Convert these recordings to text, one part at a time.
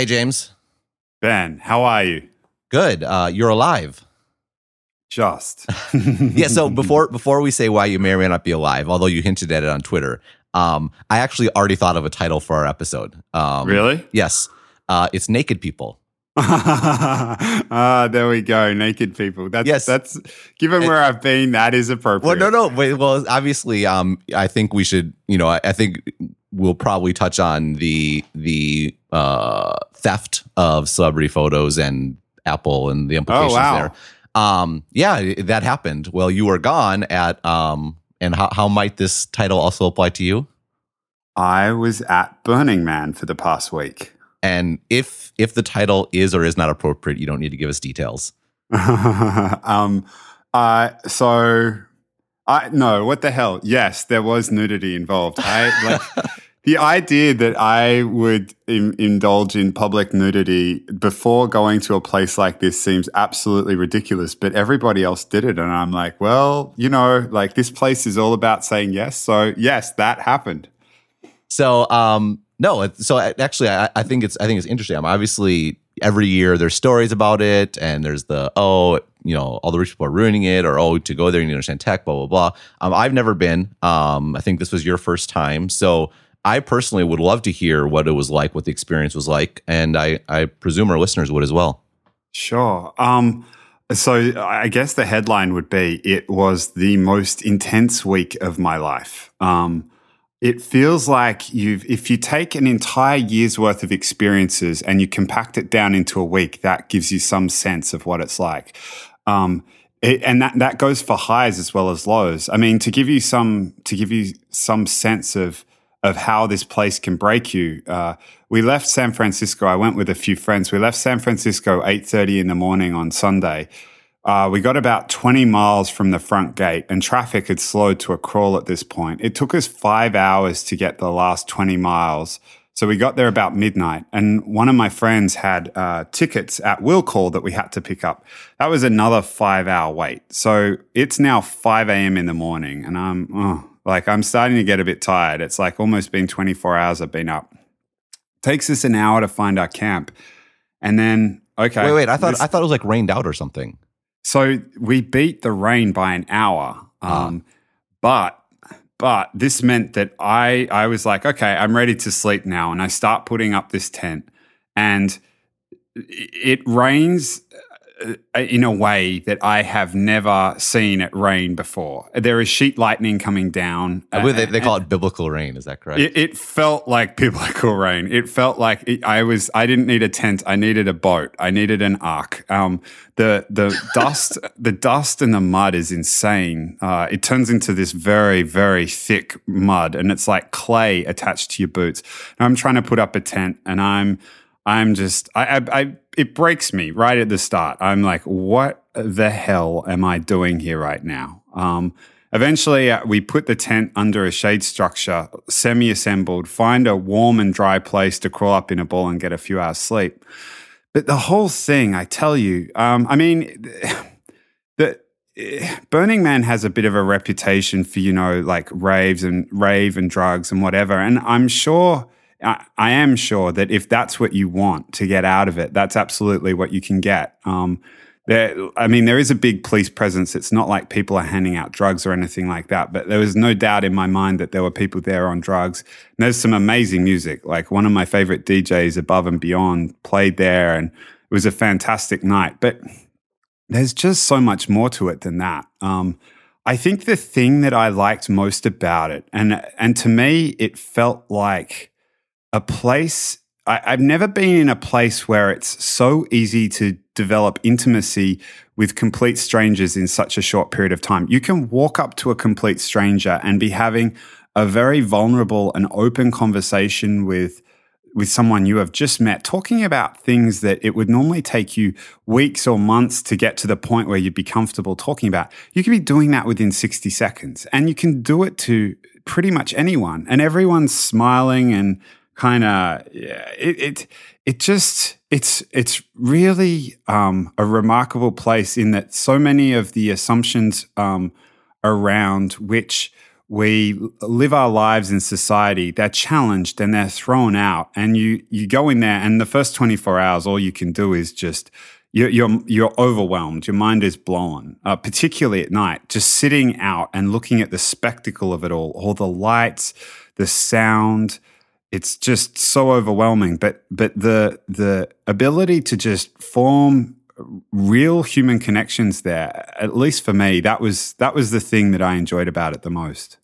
Hey, James. Ben, how are you? Good. Uh, you're alive. Just. yeah. So before before we say why you may or may not be alive, although you hinted at it on Twitter, um, I actually already thought of a title for our episode. Um, really? Yes. Uh, it's naked people. ah, there we go. Naked people. That's yes. That's given where I've been, that is appropriate. Well, no, no. Wait, well, obviously, um, I think we should. You know, I, I think we'll probably touch on the the uh, theft of celebrity photos and Apple and the implications oh, wow. there. Um, yeah, that happened. Well, you were gone at um, and how how might this title also apply to you? I was at Burning Man for the past week. And if if the title is or is not appropriate, you don't need to give us details. um, uh, so I no, what the hell? Yes, there was nudity involved. I like the idea that I would Im- indulge in public nudity before going to a place like this seems absolutely ridiculous, but everybody else did it. And I'm like, well, you know, like this place is all about saying yes. So, yes, that happened. So, um, no, so actually, I, I think it's I think it's interesting. I'm obviously every year there's stories about it, and there's the oh, you know, all the rich people are ruining it, or oh, to go there you need to understand tech, blah blah blah. Um, I've never been. Um, I think this was your first time, so I personally would love to hear what it was like, what the experience was like, and I, I presume our listeners would as well. Sure. Um, so I guess the headline would be it was the most intense week of my life. Um, it feels like you've if you take an entire year's worth of experiences and you compact it down into a week, that gives you some sense of what it's like. Um, it, and that that goes for highs as well as lows. I mean, to give you some to give you some sense of of how this place can break you. Uh, we left San Francisco. I went with a few friends. We left San Francisco eight thirty in the morning on Sunday. Uh, we got about 20 miles from the front gate and traffic had slowed to a crawl at this point. It took us five hours to get the last 20 miles. So we got there about midnight and one of my friends had uh, tickets at will call that we had to pick up. That was another five hour wait. So it's now 5 a.m. in the morning and I'm, oh, like I'm starting to get a bit tired. It's like almost been 24 hours I've been up. Takes us an hour to find our camp. And then okay. Wait, wait, I thought this, I thought it was like rained out or something. So we beat the rain by an hour. Ah. Um, uh. but but this meant that I I was like, okay, I'm ready to sleep now. And I start putting up this tent and it rains in a way that I have never seen it rain before. There is sheet lightning coming down. Believe they, they call it biblical rain. Is that correct? It, it felt like biblical rain. It felt like it, I was. I didn't need a tent. I needed a boat. I needed an ark. Um, the the dust, the dust and the mud is insane. Uh, it turns into this very very thick mud, and it's like clay attached to your boots. And I'm trying to put up a tent, and I'm I'm just I, I, I it breaks me right at the start. I'm like, what the hell am I doing here right now? Um, eventually, uh, we put the tent under a shade structure, semi-assembled, find a warm and dry place to crawl up in a ball and get a few hours sleep. But the whole thing, I tell you, um, I mean, the Burning Man has a bit of a reputation for you know like raves and rave and drugs and whatever, and I'm sure I, am sure that if that's what you want to get out of it, that's absolutely what you can get. Um, there, I mean, there is a big police presence. It's not like people are handing out drugs or anything like that, but there was no doubt in my mind that there were people there on drugs. And there's some amazing music. Like one of my favorite DJs, Above and Beyond, played there, and it was a fantastic night. But there's just so much more to it than that. Um, I think the thing that I liked most about it, and and to me, it felt like a place I, I've never been in a place where it's so easy to develop intimacy with complete strangers in such a short period of time. You can walk up to a complete stranger and be having a very vulnerable and open conversation with with someone you have just met talking about things that it would normally take you weeks or months to get to the point where you'd be comfortable talking about you can be doing that within 60 seconds and you can do it to pretty much anyone and everyone's smiling and kind of it, it it just it's it's really um, a remarkable place in that so many of the assumptions um, around which we live our lives in society, they're challenged and they're thrown out. And you you go in there, and the first 24 hours, all you can do is just you're you're, you're overwhelmed. Your mind is blown, uh, particularly at night. Just sitting out and looking at the spectacle of it all, all the lights, the sound. It's just so overwhelming. But but the the ability to just form real human connections there at least for me that was that was the thing that i enjoyed about it the most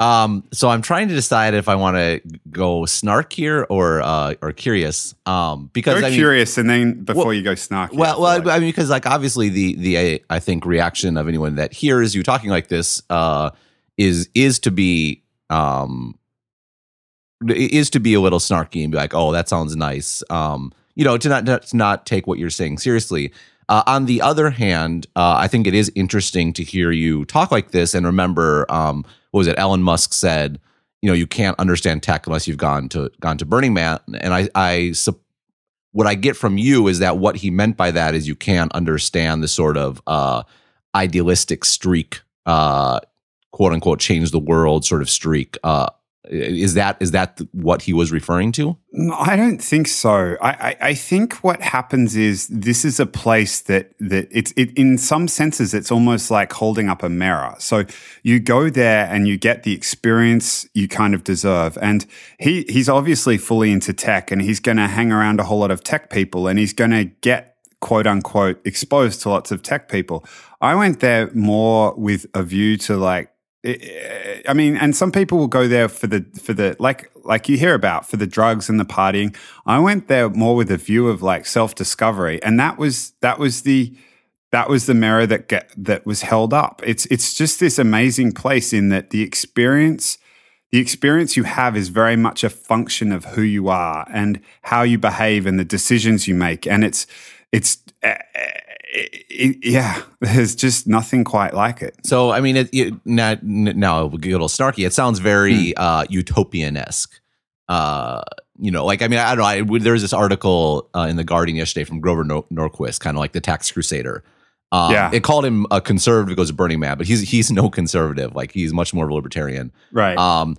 um, so I'm trying to decide if I want to go snark here or uh, or curious. Um, because go I mean, curious, and then before well, you go snark. Well, well, like. I mean, because like obviously the the I think reaction of anyone that hears you talking like this uh, is is to be um is to be a little snarky and be like, oh, that sounds nice. Um, you know, to not to not take what you're saying seriously. Uh, on the other hand, uh, I think it is interesting to hear you talk like this and remember, um, what was it? Elon Musk said, you know, you can't understand tech unless you've gone to gone to Burning Man. And I, I, what I get from you is that what he meant by that is you can't understand the sort of uh, idealistic streak, uh, quote unquote, change the world sort of streak uh, is that is that what he was referring to? I don't think so. I, I, I, think what happens is this is a place that that it's it, in some senses it's almost like holding up a mirror. So you go there and you get the experience you kind of deserve. And he he's obviously fully into tech and he's going to hang around a whole lot of tech people and he's going to get quote unquote exposed to lots of tech people. I went there more with a view to like I mean, and some people will go there for the for the like like you hear about for the drugs and the partying. I went there more with a view of like self discovery, and that was that was the that was the mirror that get that was held up. It's it's just this amazing place in that the experience the experience you have is very much a function of who you are and how you behave and the decisions you make, and it's it's. It, yeah, there's just nothing quite like it. So, I mean, it, it, now, now get a little snarky. It sounds very hmm. uh, utopian esque. Uh, you know, like I mean, I don't know. I, there was this article uh, in the Guardian yesterday from Grover Nor- Norquist, kind of like the tax crusader. Um, yeah, it called him a conservative goes a Burning Man, but he's he's no conservative. Like he's much more of a libertarian, right? Um,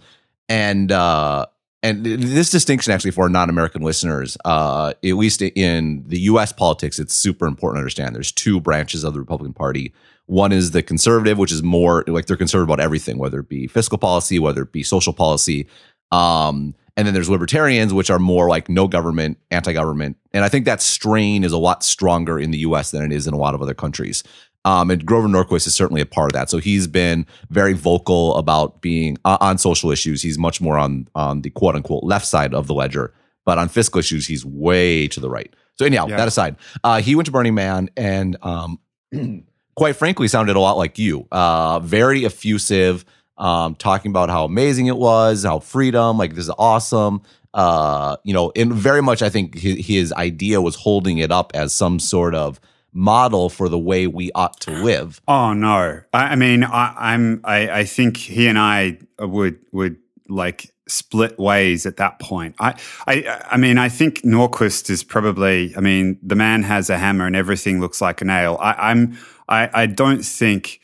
and uh, and this distinction actually for non-American listeners, uh, at least in the U.S. politics, it's super important to understand. There's two branches of the Republican Party. One is the conservative, which is more like they're conservative about everything, whether it be fiscal policy, whether it be social policy. Um, and then there's libertarians, which are more like no government, anti-government. And I think that strain is a lot stronger in the U.S. than it is in a lot of other countries. Um, and Grover Norquist is certainly a part of that. So he's been very vocal about being uh, on social issues. He's much more on on the quote unquote left side of the ledger, but on fiscal issues, he's way to the right. So anyhow, yeah. that aside, uh, he went to Burning Man and um, quite frankly sounded a lot like you. Uh, very effusive, um, talking about how amazing it was, how freedom, like this is awesome. Uh, you know, and very much I think his, his idea was holding it up as some sort of model for the way we ought to live. Oh no! I, I mean, I, am I, I think he and I would would like split ways at that point. I, I, I mean, I think Norquist is probably. I mean, the man has a hammer and everything looks like a nail. I, I'm. I, I don't think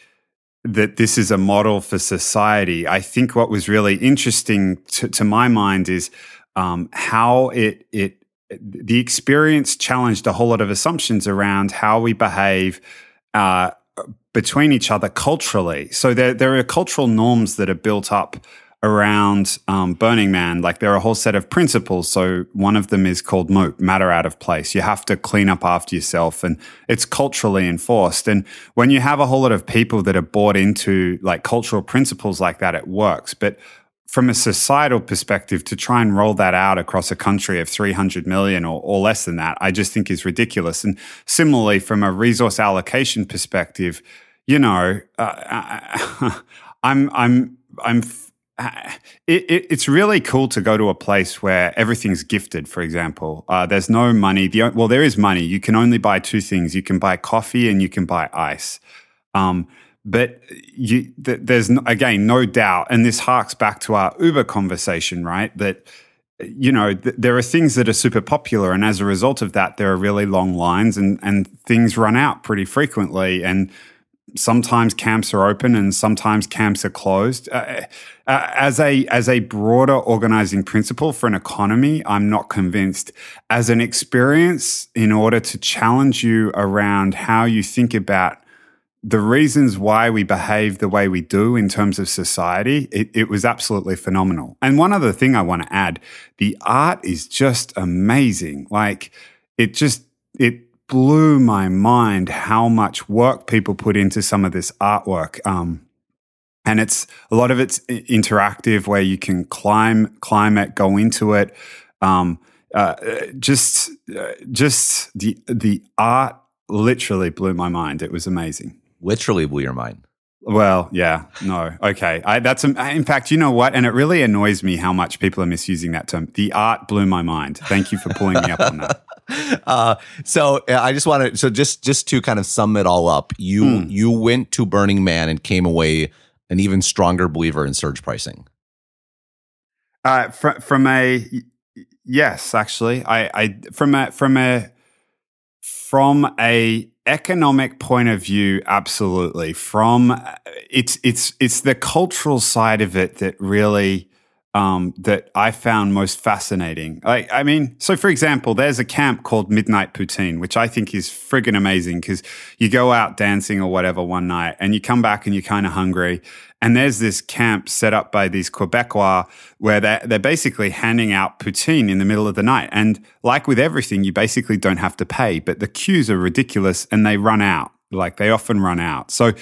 that this is a model for society. I think what was really interesting to, to my mind is um, how it it the experience challenged a whole lot of assumptions around how we behave uh, between each other culturally. So there, there are cultural norms that are built up around um, Burning Man. Like there are a whole set of principles. So one of them is called MOOP, matter out of place. You have to clean up after yourself, and it's culturally enforced. And when you have a whole lot of people that are bought into like cultural principles like that, it works. But from a societal perspective, to try and roll that out across a country of 300 million or, or less than that, I just think is ridiculous. And similarly, from a resource allocation perspective, you know, uh, I'm, I'm, I'm, it, it, it's really cool to go to a place where everything's gifted. For example, uh, there's no money. The, well, there is money. You can only buy two things. You can buy coffee and you can buy ice. Um, but you, th- there's again no doubt, and this harks back to our Uber conversation, right? That you know th- there are things that are super popular, and as a result of that, there are really long lines, and and things run out pretty frequently, and sometimes camps are open and sometimes camps are closed. Uh, uh, as a as a broader organizing principle for an economy, I'm not convinced. As an experience, in order to challenge you around how you think about the reasons why we behave the way we do in terms of society, it, it, was absolutely phenomenal. And one other thing I want to add the art is just amazing. Like, it just, it blew my mind how much work people put into some of this artwork. Um, and it's a lot of it's interactive where you can climb, climb it, go into it. Um, uh, just, uh, just the the art literally blew my mind. It was amazing literally blew your mind. Well, yeah, no, okay. I, that's in fact, you know what? And it really annoys me how much people are misusing that term. The art blew my mind. Thank you for pulling me up on that. Uh, so uh, I just want to, so just just to kind of sum it all up, you mm. you went to Burning Man and came away an even stronger believer in surge pricing. Uh, from from a yes, actually, I I from a from a from a economic point of view absolutely from it's it's it's the cultural side of it that really um, that I found most fascinating. I, I, mean, so for example, there's a camp called Midnight Poutine, which I think is friggin' amazing because you go out dancing or whatever one night and you come back and you're kind of hungry. And there's this camp set up by these Quebecois where they're, they're basically handing out poutine in the middle of the night. And like with everything, you basically don't have to pay, but the queues are ridiculous and they run out. Like they often run out. So uh,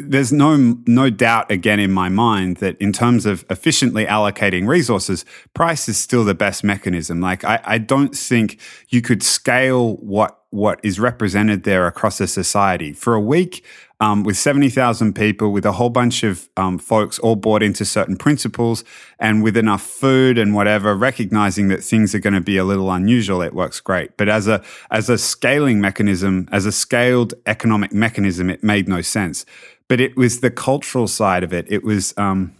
there's no no doubt again in my mind that in terms of efficiently allocating resources, price is still the best mechanism. Like I, I don't think you could scale what what is represented there across a society. For a week, um, with 70,000 people, with a whole bunch of um, folks all bought into certain principles, and with enough food and whatever, recognizing that things are going to be a little unusual, it works great. But as a as a scaling mechanism, as a scaled economic mechanism, it made no sense. But it was the cultural side of it. It was. Um,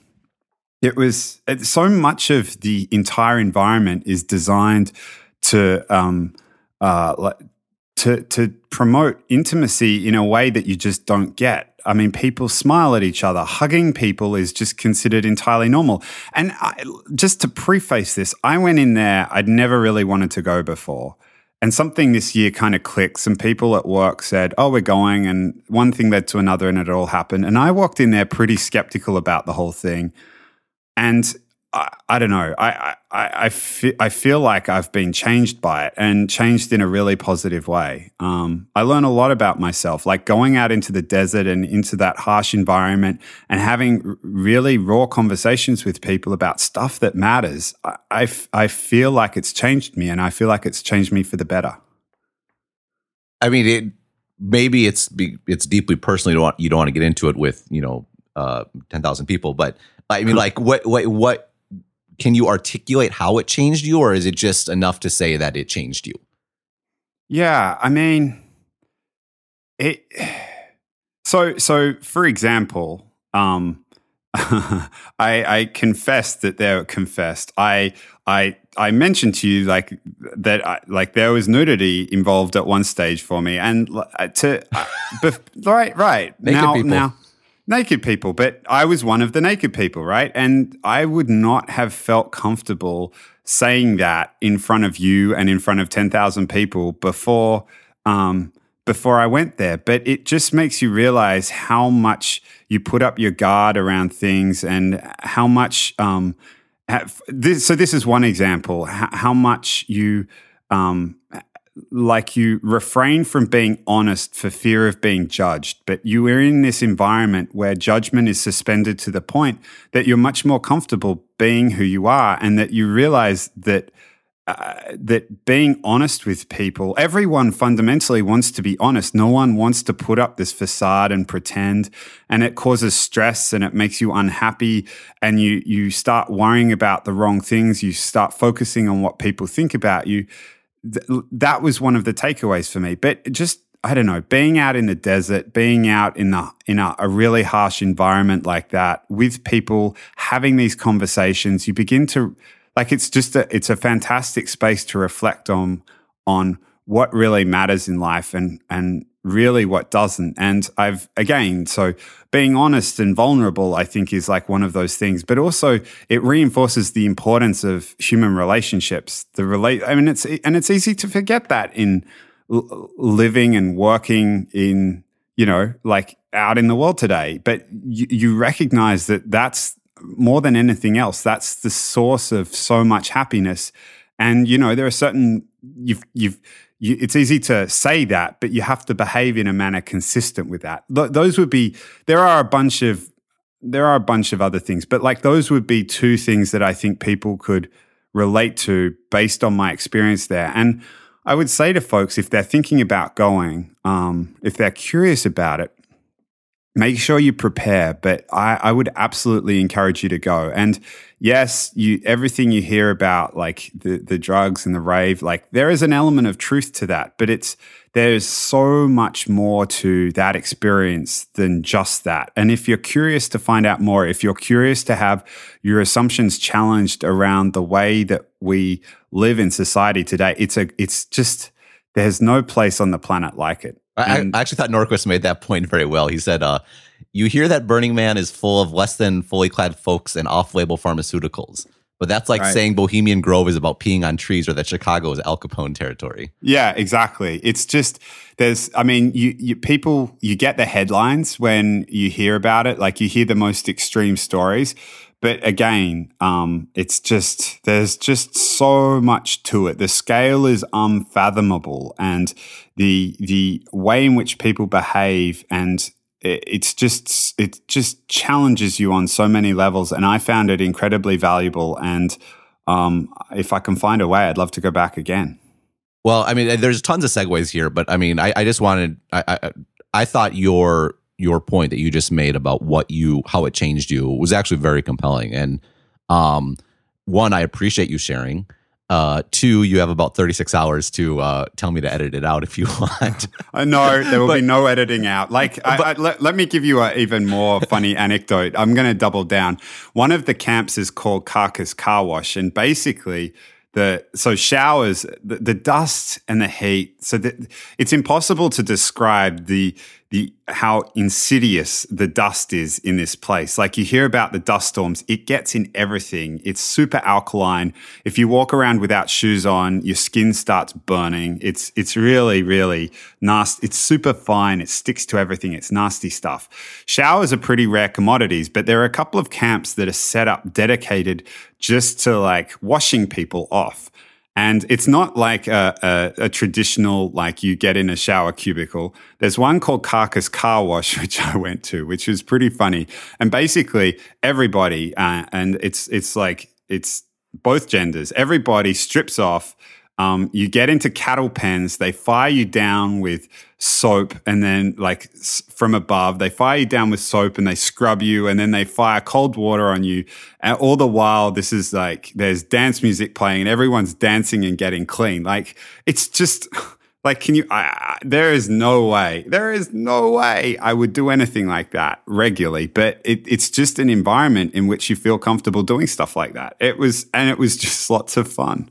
it was so much of the entire environment is designed to um, uh, to to promote intimacy in a way that you just don't get. I mean, people smile at each other. Hugging people is just considered entirely normal. And I, just to preface this, I went in there. I'd never really wanted to go before. And something this year kind of clicked. Some people at work said, Oh, we're going. And one thing led to another, and it all happened. And I walked in there pretty skeptical about the whole thing. And I, I don't know. I, I, I, feel, I feel like I've been changed by it and changed in a really positive way. Um, I learn a lot about myself, like going out into the desert and into that harsh environment and having really raw conversations with people about stuff that matters. I, I, I feel like it's changed me and I feel like it's changed me for the better. I mean, it, maybe it's it's deeply personal. You don't want, you don't want to get into it with you know uh, ten thousand people, but I mean, like what what what can you articulate how it changed you or is it just enough to say that it changed you yeah i mean it so so for example um I, I confessed that there confessed. I I I mentioned to you like that I, like there was nudity involved at one stage for me, and uh, to uh, bef- right right Naked now people. now naked people, but I was one of the naked people, right? And I would not have felt comfortable saying that in front of you and in front of 10,000 people before um, before I went there. But it just makes you realize how much you put up your guard around things and how much um, have, this, so this is one example how, how much you um, like you refrain from being honest for fear of being judged, but you are in this environment where judgment is suspended to the point that you're much more comfortable being who you are, and that you realize that uh, that being honest with people, everyone fundamentally wants to be honest. No one wants to put up this facade and pretend, and it causes stress and it makes you unhappy, and you you start worrying about the wrong things. You start focusing on what people think about you th- that was one of the takeaways for me. But just I don't know, being out in the desert, being out in the in a, a, really harsh environment like that with people, having these conversations, you begin to like it's just a it's a fantastic space to reflect on on what really matters in life and and really what doesn't. And I've, again, so being honest and vulnerable, I think is like one of those things, but also it reinforces the importance of human relationships. The relate, I mean, it's, and it's easy to forget that in l- living and working in, you know, like out in the world today. But you, you recognize that that's more than anything else, that's the source of so much happiness. And, you know, there are certain, you've, you've, you, it's easy to say that, but you have to behave in a manner consistent with that. Th- those would be, there are a bunch of, there are a bunch of other things, but like those would be two things that I think people could relate to based on my experience there. And I would say to folks, if they're thinking about going, um, if they're curious about it, make sure you prepare. But I, I would absolutely encourage you to go. And yes, you everything you hear about like the the drugs and the rave, like there is an element of truth to that, but it's there's so much more to that experience than just that. And if you're curious to find out more, if you're curious to have your assumptions challenged around the way that we live in society today, it's a it's just there's no place on the planet like it. I, I, actually thought Norquist made that point very well. He said, uh, "You hear that Burning Man is full of less than fully clad folks and off-label pharmaceuticals." But that's like right. saying Bohemian Grove is about peeing on trees or that Chicago is Al Capone territory. Yeah, exactly. It's just there's I mean, you, you people you get the headlines when you hear about it, like you hear the most extreme stories. But again, um, it's just there's just so much to it. The scale is unfathomable, and the the way in which people behave and it's just it just challenges you on so many levels, and I found it incredibly valuable. And um, if I can find a way, I'd love to go back again. Well, I mean, there's tons of segues here, but I mean, I, I just wanted, I, I, I thought your your point that you just made about what you how it changed you was actually very compelling, and um, one, I appreciate you sharing. Uh, two, you have about 36 hours to uh, tell me to edit it out if you want. uh, no, there will but, be no editing out. Like, but, I, I, let, let, me give you an even more funny anecdote. I'm going to double down. One of the camps is called Carcass Car Wash, and basically, the so showers, the, the dust and the heat. So that it's impossible to describe the the how insidious the dust is in this place. Like you hear about the dust storms, it gets in everything. It's super alkaline. If you walk around without shoes on, your skin starts burning. It's it's really really nasty. It's super fine. It sticks to everything. It's nasty stuff. Showers are pretty rare commodities, but there are a couple of camps that are set up dedicated just to like washing people off. And it's not like a, a, a, traditional, like you get in a shower cubicle. There's one called Carcass Car Wash, which I went to, which was pretty funny. And basically, everybody, uh, and it's, it's like, it's both genders, everybody strips off um, you get into cattle pens, they fire you down with soap, and then, like from above, they fire you down with soap and they scrub you, and then they fire cold water on you. And all the while, this is like there's dance music playing, and everyone's dancing and getting clean. Like, it's just. Like, can you? I, I, there is no way. There is no way I would do anything like that regularly. But it, it's just an environment in which you feel comfortable doing stuff like that. It was, and it was just lots of fun.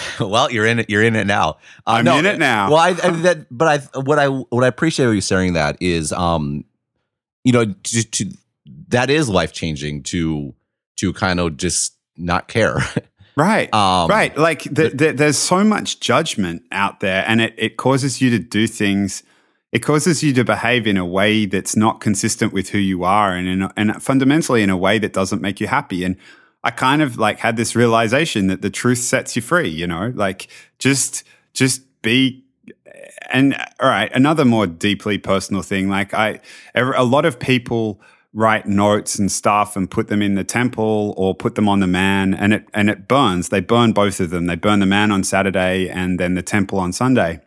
well, you're in it. You're in it now. Uh, I'm no, in it now. Well, I, I that, but I what I what I appreciate you saying that is, um, you know, to, to that is life changing to to kind of just not care. Right. Um, right. Like the, the, there's so much judgment out there, and it, it causes you to do things. It causes you to behave in a way that's not consistent with who you are, and in, and fundamentally in a way that doesn't make you happy. And I kind of like had this realization that the truth sets you free, you know, like just, just be. And all right, another more deeply personal thing. Like I, a lot of people write notes and stuff and put them in the temple or put them on the man and it, and it burns. They burn both of them. They burn the man on Saturday and then the temple on Sunday.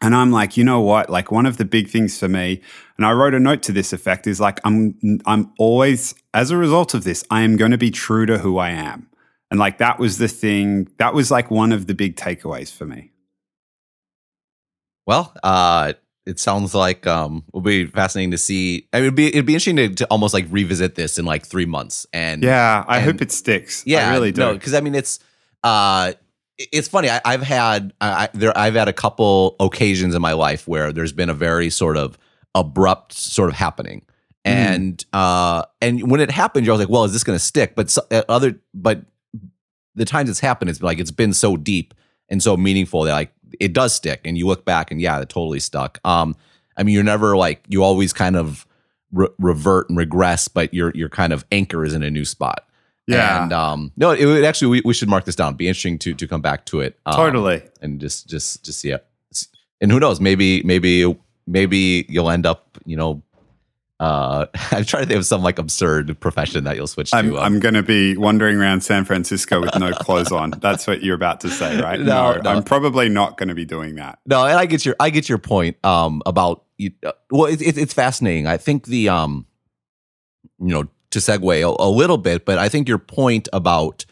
And I'm like, you know what? Like one of the big things for me, and I wrote a note to this effect, is like I'm I'm always as a result of this, I am going to be true to who I am. And like that was the thing, that was like one of the big takeaways for me. Well, uh it sounds like um will be fascinating to see. I mean, it'd be it'd be interesting to, to almost like revisit this in like three months. And yeah, I and, hope it sticks. Yeah, I really do. because I mean, it's uh it's funny. I, have had I, there. I've had a couple occasions in my life where there's been a very sort of abrupt sort of happening, mm. and uh, and when it happened, you're like, well, is this going to stick? But so, uh, other, but the times it's happened, it's like it's been so deep and so meaningful that like it does stick, and you look back and yeah, it totally stuck. Um, I mean, you're never like you always kind of re- revert and regress, but your your kind of anchor is in a new spot. Yeah. And um, no, it would actually we, we should mark this down. It'd be interesting to to come back to it. Um, totally. And just just just see it. And who knows? Maybe maybe maybe you'll end up you know. Uh, I'm trying to think of some like absurd profession that you'll switch I'm, to. Um, I'm going to be wandering around San Francisco with no clothes on. That's what you're about to say, right? No, no, no. I'm probably not going to be doing that. No, and I get your I get your point. Um, about you. Uh, well, it, it, it's fascinating. I think the um, you know, to segue a, a little bit, but I think your point about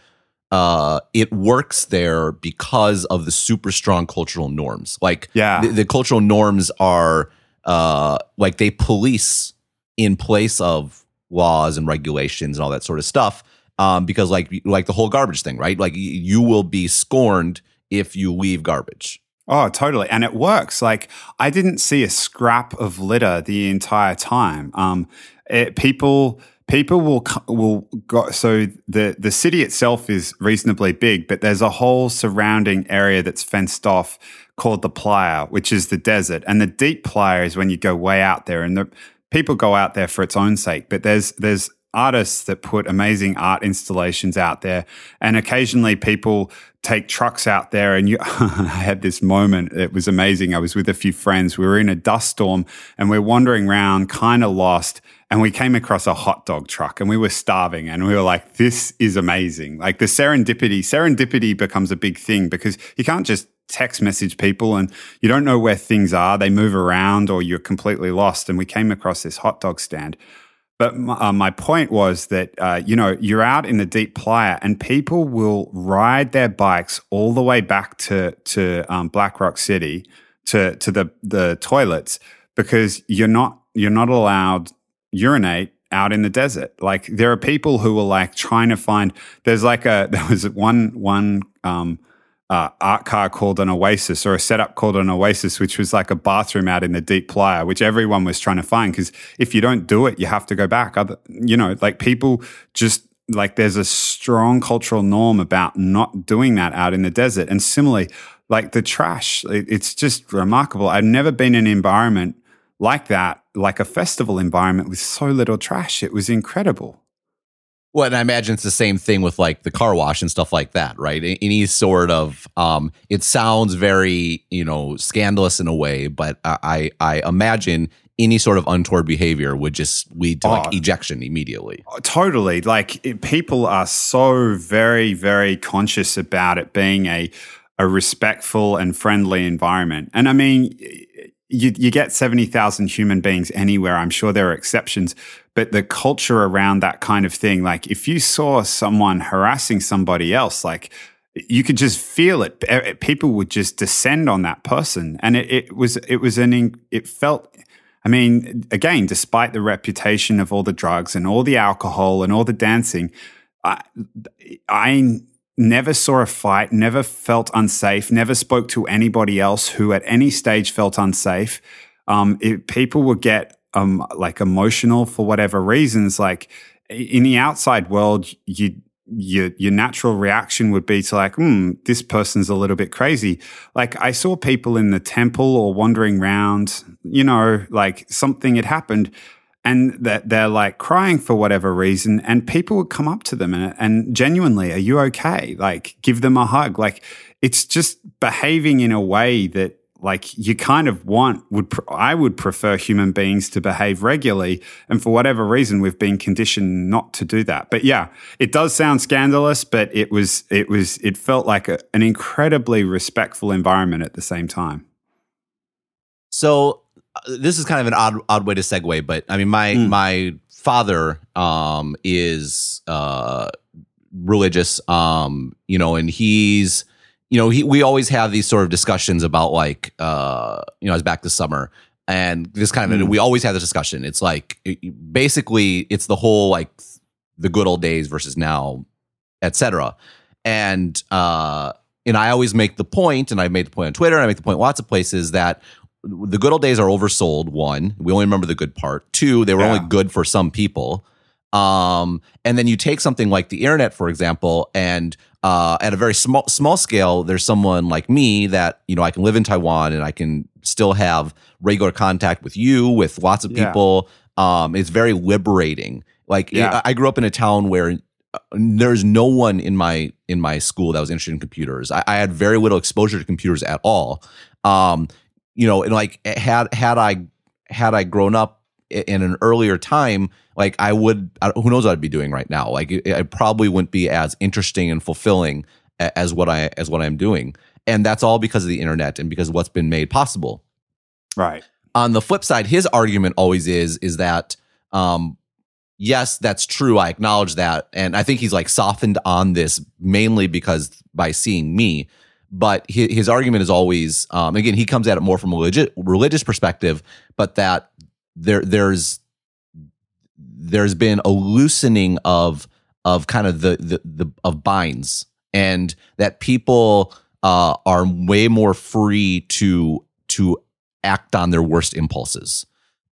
uh, it works there because of the super strong cultural norms. Like, yeah, the, the cultural norms are uh, like they police in place of laws and regulations and all that sort of stuff. Um, because like like the whole garbage thing, right? Like you will be scorned if you leave garbage. Oh, totally. And it works. Like I didn't see a scrap of litter the entire time. Um, it, people people will will go so the the city itself is reasonably big but there's a whole surrounding area that's fenced off called the playa which is the desert. And the deep playa is when you go way out there and the people go out there for its own sake. But there's there's artists that put amazing art installations out there. And occasionally people take trucks out there and you I had this moment. It was amazing. I was with a few friends. We were in a dust storm and we're wandering around kind of lost and we came across a hot dog truck and we were starving and we were like this is amazing. Like the serendipity serendipity becomes a big thing because you can't just text message people and you don't know where things are. They move around or you're completely lost. And we came across this hot dog stand. But my, uh, my point was that uh, you know you're out in the deep playa and people will ride their bikes all the way back to to um, Black Rock City to to the the toilets because you're not you're not allowed urinate out in the desert. Like there are people who are like trying to find. There's like a there was one one um, uh, art car called an Oasis or a setup called an Oasis, which was like a bathroom out in the deep playa, which everyone was trying to find because if you don't do it, you have to go back. Other, you know, like people just like there's a strong cultural norm about not doing that out in the desert. And similarly, like the trash, it, it's just remarkable. I've never been in an environment like that, like a festival environment with so little trash. It was incredible. Well, and I imagine it's the same thing with like the car wash and stuff like that, right? Any sort of, um, it sounds very, you know, scandalous in a way, but I, I imagine any sort of untoward behavior would just lead to like oh, ejection immediately. Oh, totally. Like it, people are so very, very conscious about it being a, a respectful and friendly environment. And I mean, you, you get 70,000 human beings anywhere. I'm sure there are exceptions, but the culture around that kind of thing, like if you saw someone harassing somebody else, like you could just feel it. Eh, people would just descend on that person. And it, it was, it was an, it felt, I mean, again, despite the reputation of all the drugs and all the alcohol and all the dancing, I, I never saw a fight, never felt unsafe, never spoke to anybody else who at any stage felt unsafe. Um, it, people would get um, like emotional for whatever reasons. Like in the outside world, you your your natural reaction would be to like, hmm, this person's a little bit crazy. Like I saw people in the temple or wandering around, you know, like something had happened and that they're like crying for whatever reason and people would come up to them and, and genuinely are you okay? Like give them a hug. Like it's just behaving in a way that like you kind of want would I would prefer human beings to behave regularly and for whatever reason we've been conditioned not to do that. But yeah it does sound scandalous but it was it was it felt like a, an incredibly respectful environment at the same time so this is kind of an odd odd way to segue, but I mean my mm. my father um is uh religious um you know and he's you know he we always have these sort of discussions about like uh you know it's back this summer and this kind of mm. we always have this discussion it's like it, basically it's the whole like the good old days versus now etc and uh and I always make the point, and I made the point on Twitter, and I make the point lots of places that the good old days are oversold. One, we only remember the good part. Two, they were Yeah. only good for some people. Um, and then you take something like the internet, for example, and uh, at a very small small scale, there's someone like me that you know I can live in Taiwan and I can still have regular contact with you, with lots of Yeah. people. Um, it's very liberating. Like Yeah. I, I grew up in a town where uh, there's no one in my in my school that was interested in computers. I, I had very little exposure to computers at all. Um, you know, and like had had I had I grown up in an earlier time, like I would, who knows what I'd be doing right now? Like it, it probably wouldn't be as interesting and fulfilling as what I as what I'm doing, and that's all because of the internet and because of what's been made possible Right. on the flip side, his argument always is is that um, yes, that's true. I acknowledge that, and I think he's like softened on this mainly because by seeing me. But his, his argument is always um, again he comes at it more from a religious religious perspective, but that there there's there's been a loosening of of kind of the the, the of binds. And that people uh, are way more free to to act on their worst impulses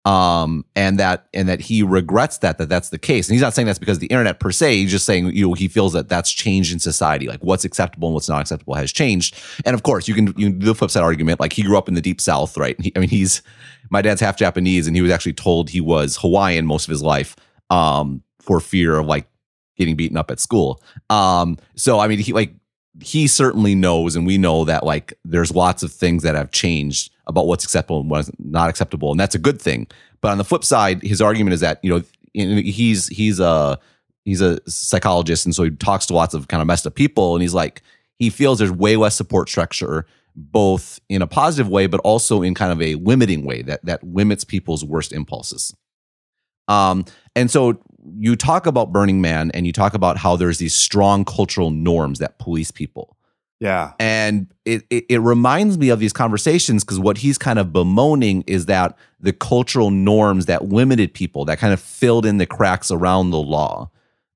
um and that and that he regrets that that that's the case. And he's not saying that's because the internet per se. He's just saying you know he feels that that's changed in society. Like what's acceptable and what's not acceptable has changed. And of course you can you can do the flip side argument like he grew up in the deep south right? He, i mean he's my dad's half japanese and he was actually told he was hawaiian most of his life um for fear of like getting beaten up at school. Um so i mean he like he certainly knows and we know that like there's lots of things that have changed about what's acceptable and what's not acceptable and that's a good thing. But on the flip side his argument is that you know he's he's a he's a psychologist and so he talks to lots of kind of messed up people and he's like he feels there's way less support structure both in a positive way but also in kind of a limiting way that that limits people's worst impulses. Um and so you talk about burning man and you talk about how there's these strong cultural norms that police people Yeah. and it, it, it reminds me of these conversations because what he's kind of bemoaning is that the cultural norms that limited people, that kind of filled in the cracks around the law,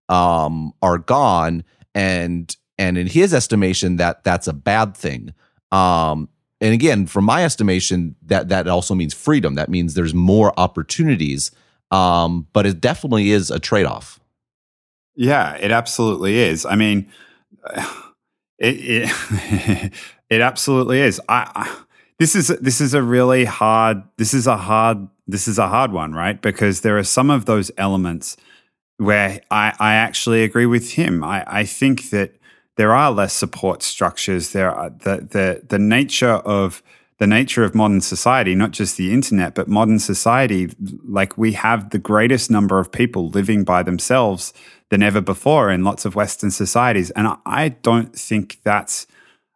um, are gone. And and in his estimation, that that's a bad thing. Um, and again, from my estimation, that that also means freedom. That means there's more opportunities. Um, but it definitely is a trade off. Yeah, it absolutely is. I mean, it it, it absolutely is. I, I this is this is a really hard. This is a hard. This is a hard one, right? Because there are some of those elements where I, I actually agree with him. I, I think that there are less support structures. There are the the the nature of the nature of modern society, not just the internet, but modern society, like we have the greatest number of people living by themselves than ever before in lots of Western societies. And I, don't think that's,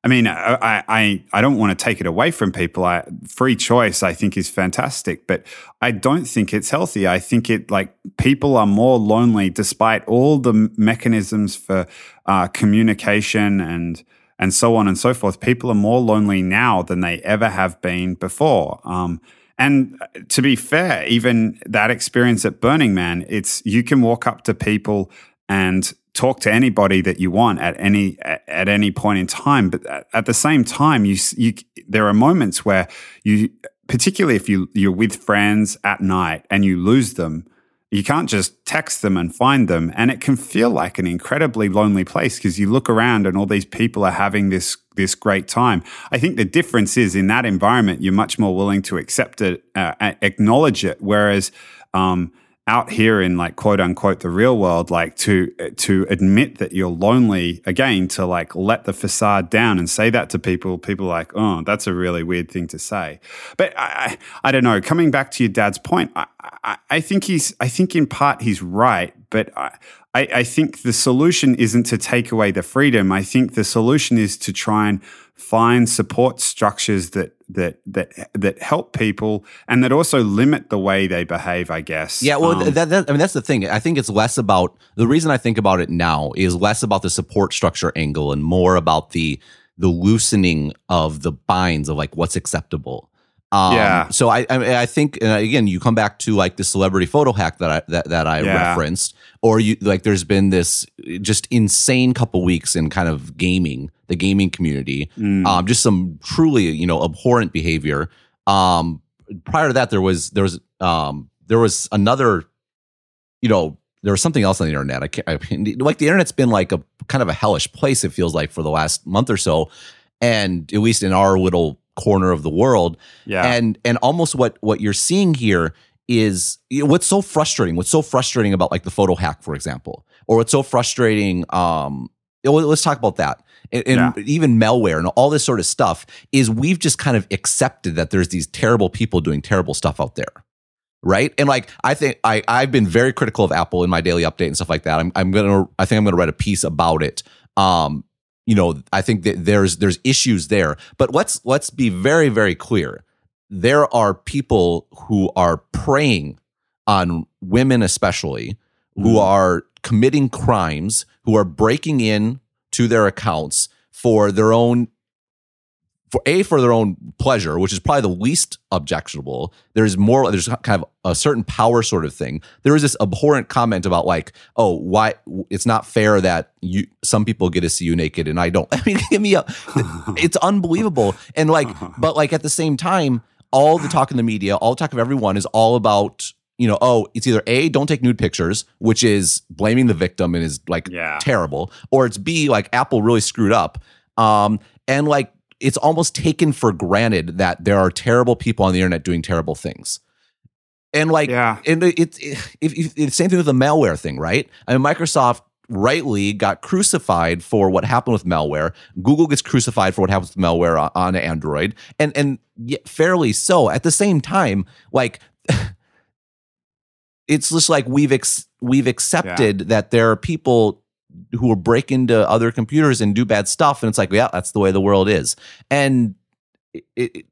I mean, I, I, I don't want to take it away from people. I, free choice, I think, is fantastic, but I don't think it's healthy. I think it, like, people are more lonely despite all the mechanisms for uh, communication and, and so on and so forth. People are more lonely now than they ever have been before. Um, and to be fair, even that experience at Burning Man, it's you can walk up to people and talk to anybody that you want at any at any point in time. But at the same time, you you there are moments where you, particularly if you you're with friends at night and you lose them, you can't just text them and find them. And it can feel like an incredibly lonely place because you look around and all these people are having this this great time. I think the difference is in that environment, you're much more willing to accept it, uh, acknowledge it. Whereas um, out here in like quote unquote the real world, like to to admit that you're lonely again, to like let the facade down and say that to people, people like, oh, that's a really weird thing to say. But I, I, I don't know. Coming back to your dad's point, I, I, I think he's, I think in part he's right, but I, I think the solution isn't to take away the freedom. I think the solution is to try and find support structures that that that that help people and that also limit the way they behave. I guess. Yeah, well, Um, that, that, I mean, that's the thing. I think it's less about the reason I think about it now is less about the support structure angle and more about the the loosening of the binds of like what's acceptable. Um, Yeah. So I, I, I think, and again, you come back to like the celebrity photo hack that I that, that I Yeah. referenced, or you like, there's been this just insane couple weeks in kind of gaming, the gaming community, Mm. um, just some truly you know abhorrent behavior. Um, prior to that, there was there was um, there was another, you know, there was something else on the internet. I can't I, like the internet's been like a kind of a hellish place. It feels like for the last month or so, and at least in our little corner of the world, yeah. and and almost what what you're seeing here is what's so frustrating what's so frustrating about like the photo hack for example or what's so frustrating um let's talk about that and, and Yeah. even malware and all this sort of stuff is we've just kind of accepted that there's these terrible people doing terrible stuff out there right and like i think i i've been very critical of apple in my daily update and stuff like that i'm, I'm gonna i think i'm gonna write a piece about it um you know i think that there's there's issues there but let's let's be very very clear there are people who are preying on women especially who Mhm. are committing crimes who are breaking in to their accounts for their own for a for their own pleasure which is probably the least objectionable. There's more there's kind of a certain power sort of thing. There is this abhorrent comment about like oh why it's not fair that you some people get to see you naked and i don't. I mean give me a it's unbelievable. And like but like at the same time all the talk in the media all the talk of everyone is all about you know oh it's either a don't take nude pictures which is blaming the victim and is like Yeah. terrible or it's b like apple really screwed up. Um and like it's almost taken for granted that there are terrible people on the internet doing terrible things. And like Yeah. and it, it, if, if, it's same thing with the malware thing right? I mean microsoft rightly got crucified for what happened with malware. Google gets crucified for what happens with malware on, on android. And and fairly so. At the same time like it's just like we've ex- we've accepted that there are people who will break into other computers and do bad stuff and it's like yeah that's the way the world is. And it, it,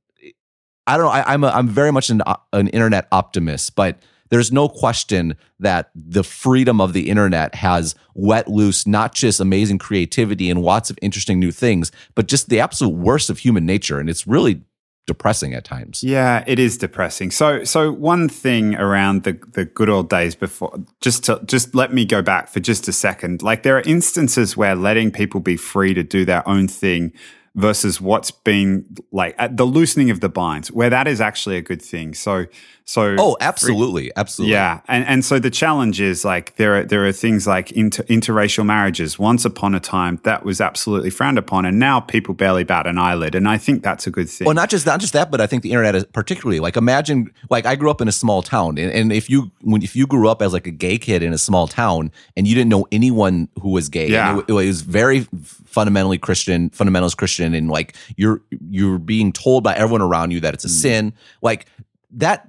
i don't know I, i'm a, i'm very much an, an internet optimist but there's no question that the freedom of the internet has let loose not just amazing creativity and lots of interesting new things but just the absolute worst of human nature and it's really depressing at times Yeah, it is depressing. So, so one thing around the the good old days before, just to just let me go back for just a second. Like there are instances where letting people be free to do their own thing versus what's been like the loosening of the binds, where that is actually a good thing. So, so oh absolutely absolutely yeah, and and so the challenge is like there are there are things like inter, interracial marriages. Once upon a time, that was absolutely frowned upon, and now people barely bat an eyelid. And I think that's a good thing. Well, not just not just that, but I think the internet is particularly like imagine like I grew up in a small town, and, and if you when if you grew up as like a gay kid in a small town and you didn't know anyone who was gay, and Yeah. it, it was very fundamentally Christian, fundamentalist Christian, and like you're you're being told by everyone around you that it's a mm. sin, like that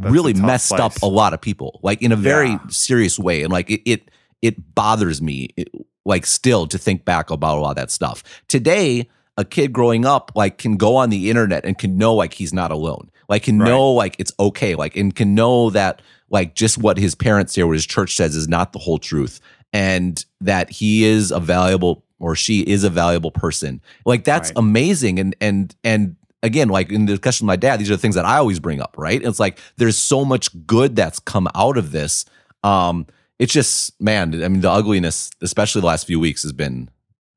really messed up a lot of people, like in a very Yeah. serious way, and like it it, it bothers me, it, like still to think back about a lot of that stuff today a kid growing up like can go on the internet and can know like he's not alone like can Right. know like it's okay like and can know that like just what his parents say or his church says is not the whole truth and that he is a valuable or she is a valuable person like that's Right. amazing and and and again like in the discussion with my dad these are the things that i always bring up right it's like there's so much good that's come out of this um it's just man i mean the ugliness especially the last few weeks has been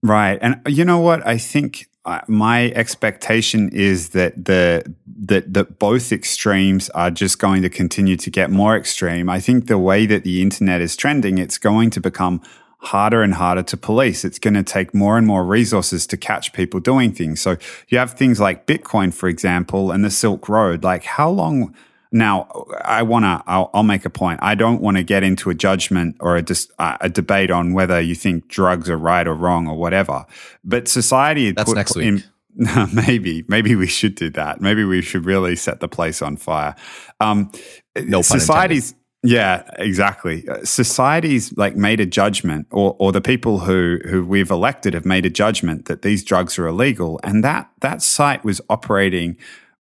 Right. And you know what? I think uh, my expectation is that the that that both extremes are just going to continue to get more extreme. I think the way that the internet is trending, it's going to become harder and harder to police. It's going to take more and more resources to catch people doing things. So you have things like Bitcoin, for example, and the Silk Road. Like how long now, I want to. I'll, I'll make a point. I don't want to get into a judgment or a dis, uh, a debate on whether you think drugs are right or wrong or whatever. But society That's put next in. week. maybe, maybe we should do that. Maybe we should really set the place on fire. Um, No pun societies. Yeah, exactly. Uh, Societies like made a judgment, or or the people who who we've elected have made a judgment that these drugs are illegal, and that that site was operating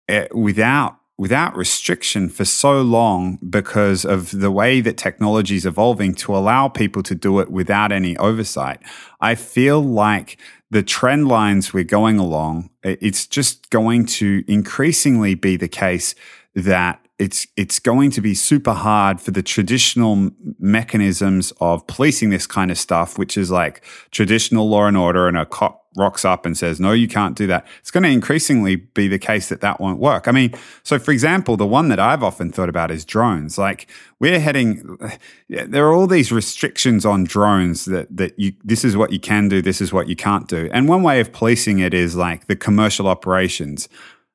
uh, without without restriction for so long because of the way that technology is evolving to allow people to do it without any oversight. I feel like the trend lines we're going along, it's just going to increasingly be the case that it's it's going to be super hard for the traditional mechanisms of policing this kind of stuff, which is like traditional law and order, and a cop rocks up and says, "No, you can't do that." It's going to increasingly be the case that that won't work. I mean, so for example, the one that I've often thought about is drones. Like we're heading, there are all these restrictions on drones that that you this is what you can do, this is what you can't do, and one way of policing it is like the commercial operations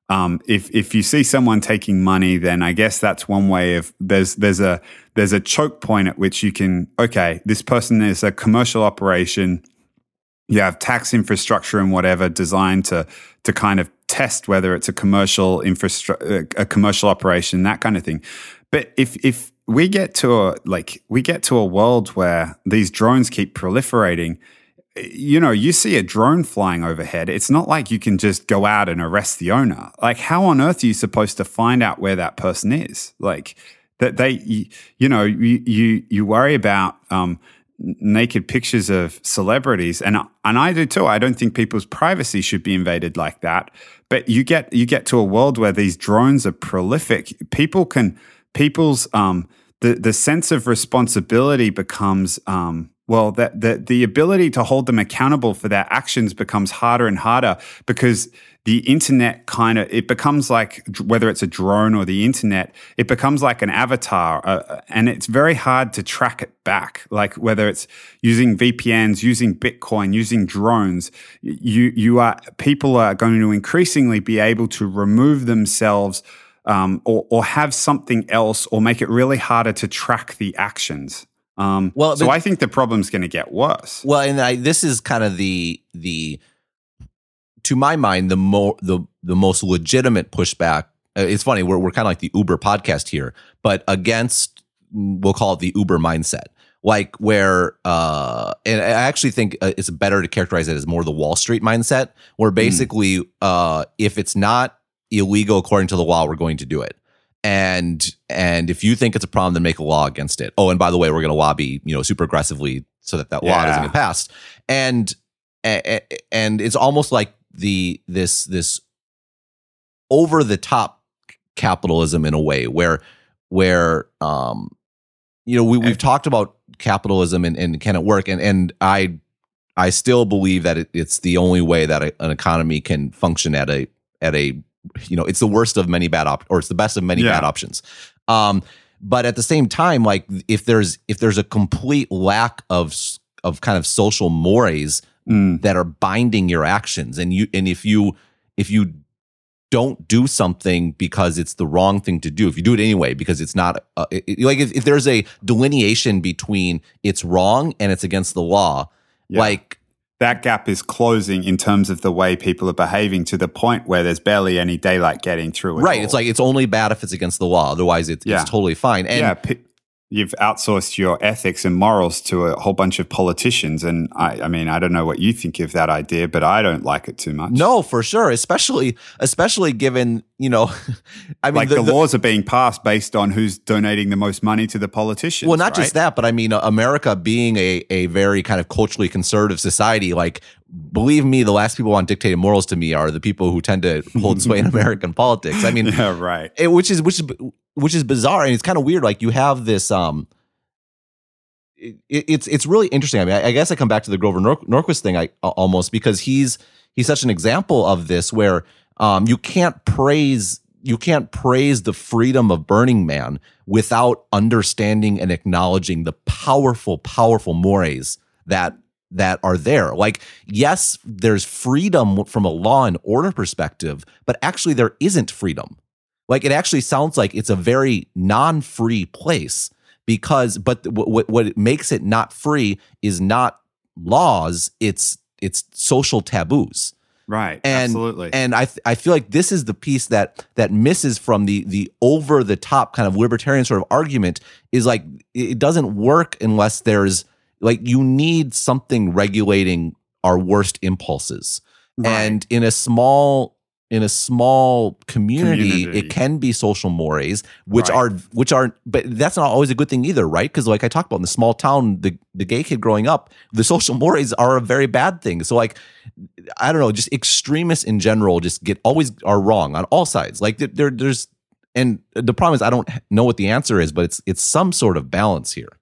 um, if if you see someone taking money, then I guess that's one way of there's there's a there's a choke point at which you can okay, this person is a commercial operation. You have tax infrastructure and whatever designed to to kind of test whether it's a commercial infrastructure, a commercial operation, that kind of thing. But if if we get to a like we get to a world where these drones keep proliferating, you know, you see a drone flying overhead. It's not like you can just go out and arrest the owner. Like, how on earth are you supposed to find out where that person is? Like, that they, you, know, you, you, you worry about, um, naked pictures of celebrities and and I do too. I don't think people's privacy should be invaded like that. But you get you get to a world where these drones are prolific. People can people's um the the sense of responsibility becomes um well, that the, the ability to hold them accountable for their actions becomes harder and harder because the internet kind of it becomes like whether it's a drone or the internet it becomes like an avatar uh, uh and it's very hard to track it back. Like whether it's using vpns using bitcoin using drones you you are people are going to increasingly be able to remove themselves um, or, or have something else or make it really harder to track the actions um, well, so I think the problem's going to get worse. Well, and I, this is kind of the the to my mind the more the the most legitimate pushback. Uh, it's funny we're we're kind of like the Uber podcast here, but against we'll call it the Uber mindset, like where uh, and I actually think uh, it's better to characterize it as more the Wall Street mindset, where hmm. basically mm. uh, if it's not illegal according to the law, we're going to do it and and if you think it's a problem then make a law against it. Oh and by the way we're going to lobby you know super aggressively so that that law doesn't get passed. And and it's almost like the this this over the top capitalism in a way where where um you know we, we've talked about capitalism and, and can it work? And and i i still believe that it, it's the only way that a, an economy can function at a at a you know it's the worst of many bad op or it's the best of many yeah. bad options um but at the same time like if there's if there's a complete lack of of kind of social mores mm. that are binding your actions and you and if you if you don't do something because it's the wrong thing to do if you do it anyway because it's not uh, it, like if, if, there's a delineation between it's wrong and it's against the law yeah. like that gap is closing in terms of the way people are behaving to the point where there's barely any daylight getting through. it. right. All. It's like it's only bad if it's against the law. Otherwise, it's, yeah. it's totally fine. And yeah, p- you've outsourced your ethics and morals to a whole bunch of politicians. And I, I mean, I don't know what you think of that idea, but I don't like it too much. No, for sure. Especially, especially given, you know, I mean, like the, the, laws are being passed based on who's donating the most money to the politicians. Well, not right? just that, but I mean, uh, America being a, a very kind of culturally conservative society, like, believe me, the last people on dictating morals to me are the people who tend to hold sway in American politics. I mean, yeah, right. It, which is, which is, which is bizarre and it's kind of weird. Like you have this, um, it, it's it's really interesting. I mean, I, I, guess I come back to the Grover Nor- Norquist thing, I almost because he's he's such an example of this where um, you can't praise you can't praise the freedom of Burning Man without understanding and acknowledging the powerful, powerful mores that that are there. Like, yes, there's freedom from a law and order perspective, but actually there isn't freedom. Like it actually sounds like it's a very non-free place because but what what makes it not free is not laws, it's it's social taboos. Right. And, absolutely. And I th- I feel like this is the piece that that misses from the the over the top kind of libertarian sort of argument is like it doesn't work unless there's like you need something regulating our worst impulses. Right. And in a small in a small community, Community. it can be social mores, which Right. are which are, but that's not always a good thing either, right? Because like I talked about in the small town, the the gay kid growing up, the social mores are a very bad thing. So like, I don't know, just extremists in general just get always are wrong on all sides. Like there, there there's, and the problem is I don't know what the answer is, but it's it's some sort of balance here.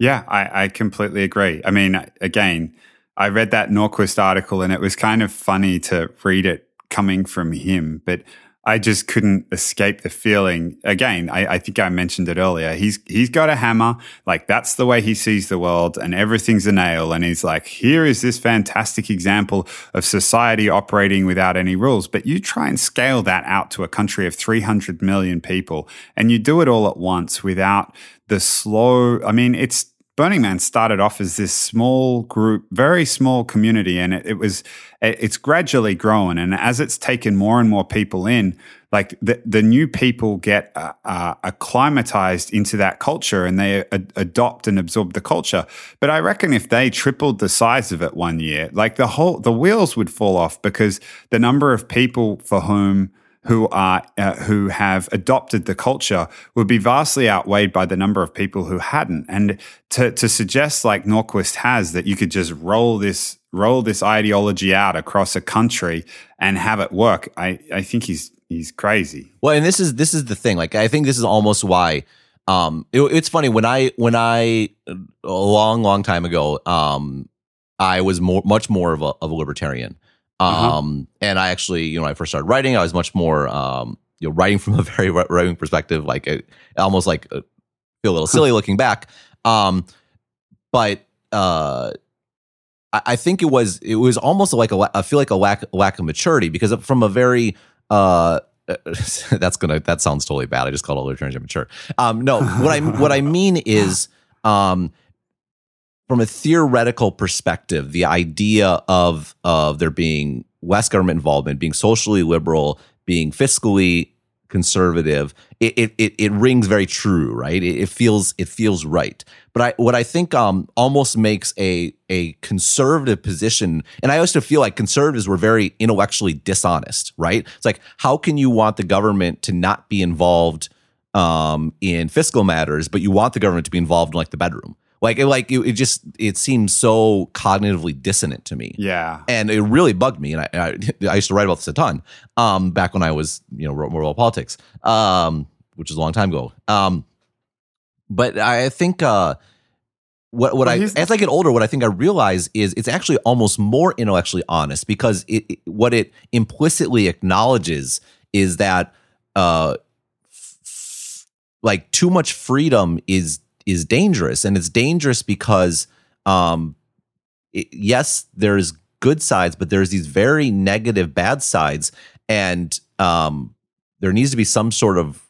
Yeah, I, I completely agree. I mean, again, I read that Norquist article and it was kind of funny to read it coming from him, but I just couldn't escape the feeling. Again, I, I think I mentioned it earlier. He's he's got a hammer, like that's the way he sees the world, and everything's a nail. And he's like, here is this fantastic example of society operating without any rules. But you try and scale that out to a country of 300 million people, and you do it all at once without the slow. I mean, it's Burning Man started off as this small group, very small community, and it, it was it- it's gradually grown. And as it's taken more and more people in, like the the new people get uh, uh, acclimatized into that culture and they a- adopt and absorb the culture. But I reckon if they tripled the size of it one year, like the whole the wheels would fall off because the number of people for whom who are uh, who have adopted the culture would be vastly outweighed by the number of people who hadn't. And to to suggest like Norquist has that you could just roll this roll this ideology out across a country and have it work, I I think he's he's crazy. Well, and this is this is the thing. Like, I think this is almost why. Um, it- it's funny when I when I a long long time ago, um, I was more much more of a of a libertarian. Um, Uh-huh. and I actually, you know, when I first started writing, I was much more, um, you know, writing from a very right wing perspective, like it, almost like uh, feel a little silly looking back. Um, but uh, I, I think it was it was almost like a I feel like a lack lack of maturity because from a very uh that's gonna that sounds totally bad. I just called a libertarian mature. Um, no, what I what I mean is um, from a theoretical perspective, the idea of of there being less government involvement, being socially liberal, being fiscally conservative, it it it, rings very true, right? It, it feels it feels right. But I what I think um almost makes a a conservative position, and I also feel like conservatives were very intellectually dishonest, right? It's like how can you want the government to not be involved um in fiscal matters, but you want the government to be involved in like the bedroom? Like it, like it, it just it seems so cognitively dissonant to me Yeah. and it really bugged me. And I, I, I used to write about this a ton um, back when I was, you know, wrote more about politics, um, which is a long time ago. Um, but I think uh, what what Well, I as I get older, what I think I realize is it's actually almost more intellectually honest because it, it- what it implicitly acknowledges is that uh, f- f- like too much freedom is is dangerous, and it's dangerous because um, it, yes, there's good sides, but there's these very negative bad sides, and um, there needs to be some sort of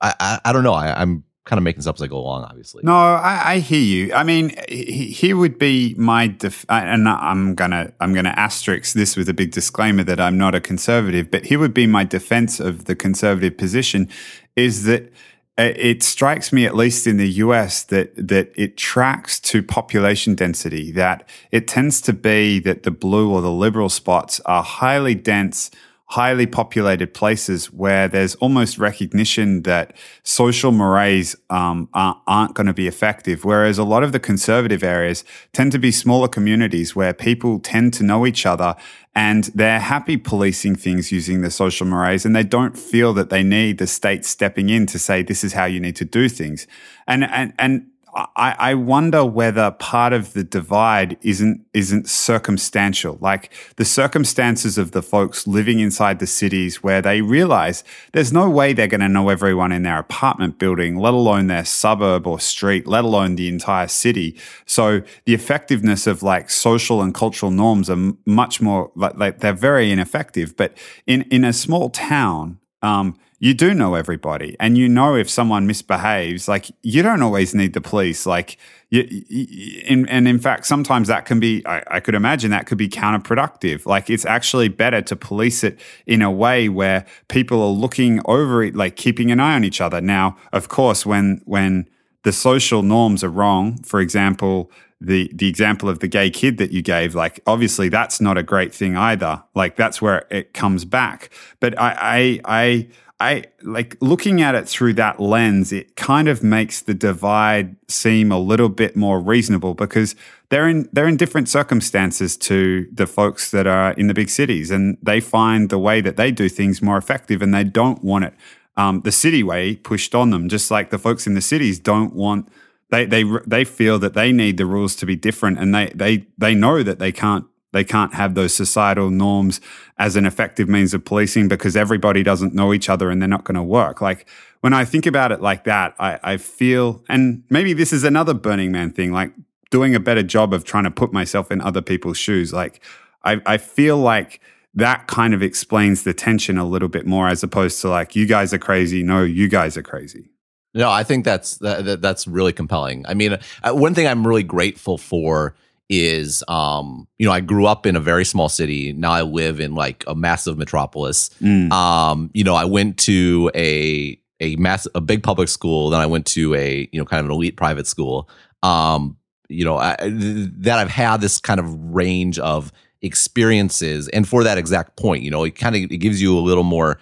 I I, I don't know. I, I'm kind of making this up as I go along, obviously. No, I, I hear you. I mean, he, he would be my def- and I'm gonna I'm gonna asterisk this with a big disclaimer that I'm not a conservative, but he would be my defense of the conservative position is that it strikes me, at least in the US, that that it tracks to population density. That it tends to be that the blue or the liberal spots are highly dense highly populated places where there's almost recognition that social mores um, aren't, going to be effective. Whereas a lot of the conservative areas tend to be smaller communities where people tend to know each other and they're happy policing things using the social mores and they don't feel that they need the state stepping in to say this is how you need to do things. And and and I, I wonder whether part of the divide isn't isn't circumstantial, like the circumstances of the folks living inside the cities where they realize there's no way they're going to know everyone in their apartment building, let alone their suburb or street, let alone the entire city. So the effectiveness of like social and cultural norms are much more like, like they're very ineffective. But in in a small town, um, you do know everybody and you know if someone misbehaves like you don't always need the police like you, you, in, and in fact sometimes that can be I, I could imagine that could be counterproductive like it's actually better to police it in a way where people are looking over it like keeping an eye on each other now of course when when the social norms are wrong for example the the example of the gay kid that you gave, like obviously that's not a great thing either. Like that's where it comes back. But I I I I like looking at it through that lens, it kind of makes the divide seem a little bit more reasonable because they're in they're in different circumstances to the folks that are in the big cities and they find the way that they do things more effective and they don't want it um, the city way pushed on them, just like the folks in the cities don't want they they they feel that they need the rules to be different and they they they know that they can't they can't have those societal norms as an effective means of policing because everybody doesn't know each other and they're not going to work. Like when I think about it like that, I, I feel, and maybe this is another Burning Man thing, like doing a better job of trying to put myself in other people's shoes. Like I, I feel like that kind of explains the tension a little bit more as opposed to like, you guys are crazy. No, you guys are crazy. No, I think that's that, that's really compelling. I mean, uh, one thing I'm really grateful for is um you know I grew up in a very small city. Now I live in like a massive metropolis. Mm. um you know I went to a a mass a big public school then I went to a you know kind of an elite private school. Um you know I, that I've had this kind of range of experiences and for that exact point you know it kind of it gives you a little more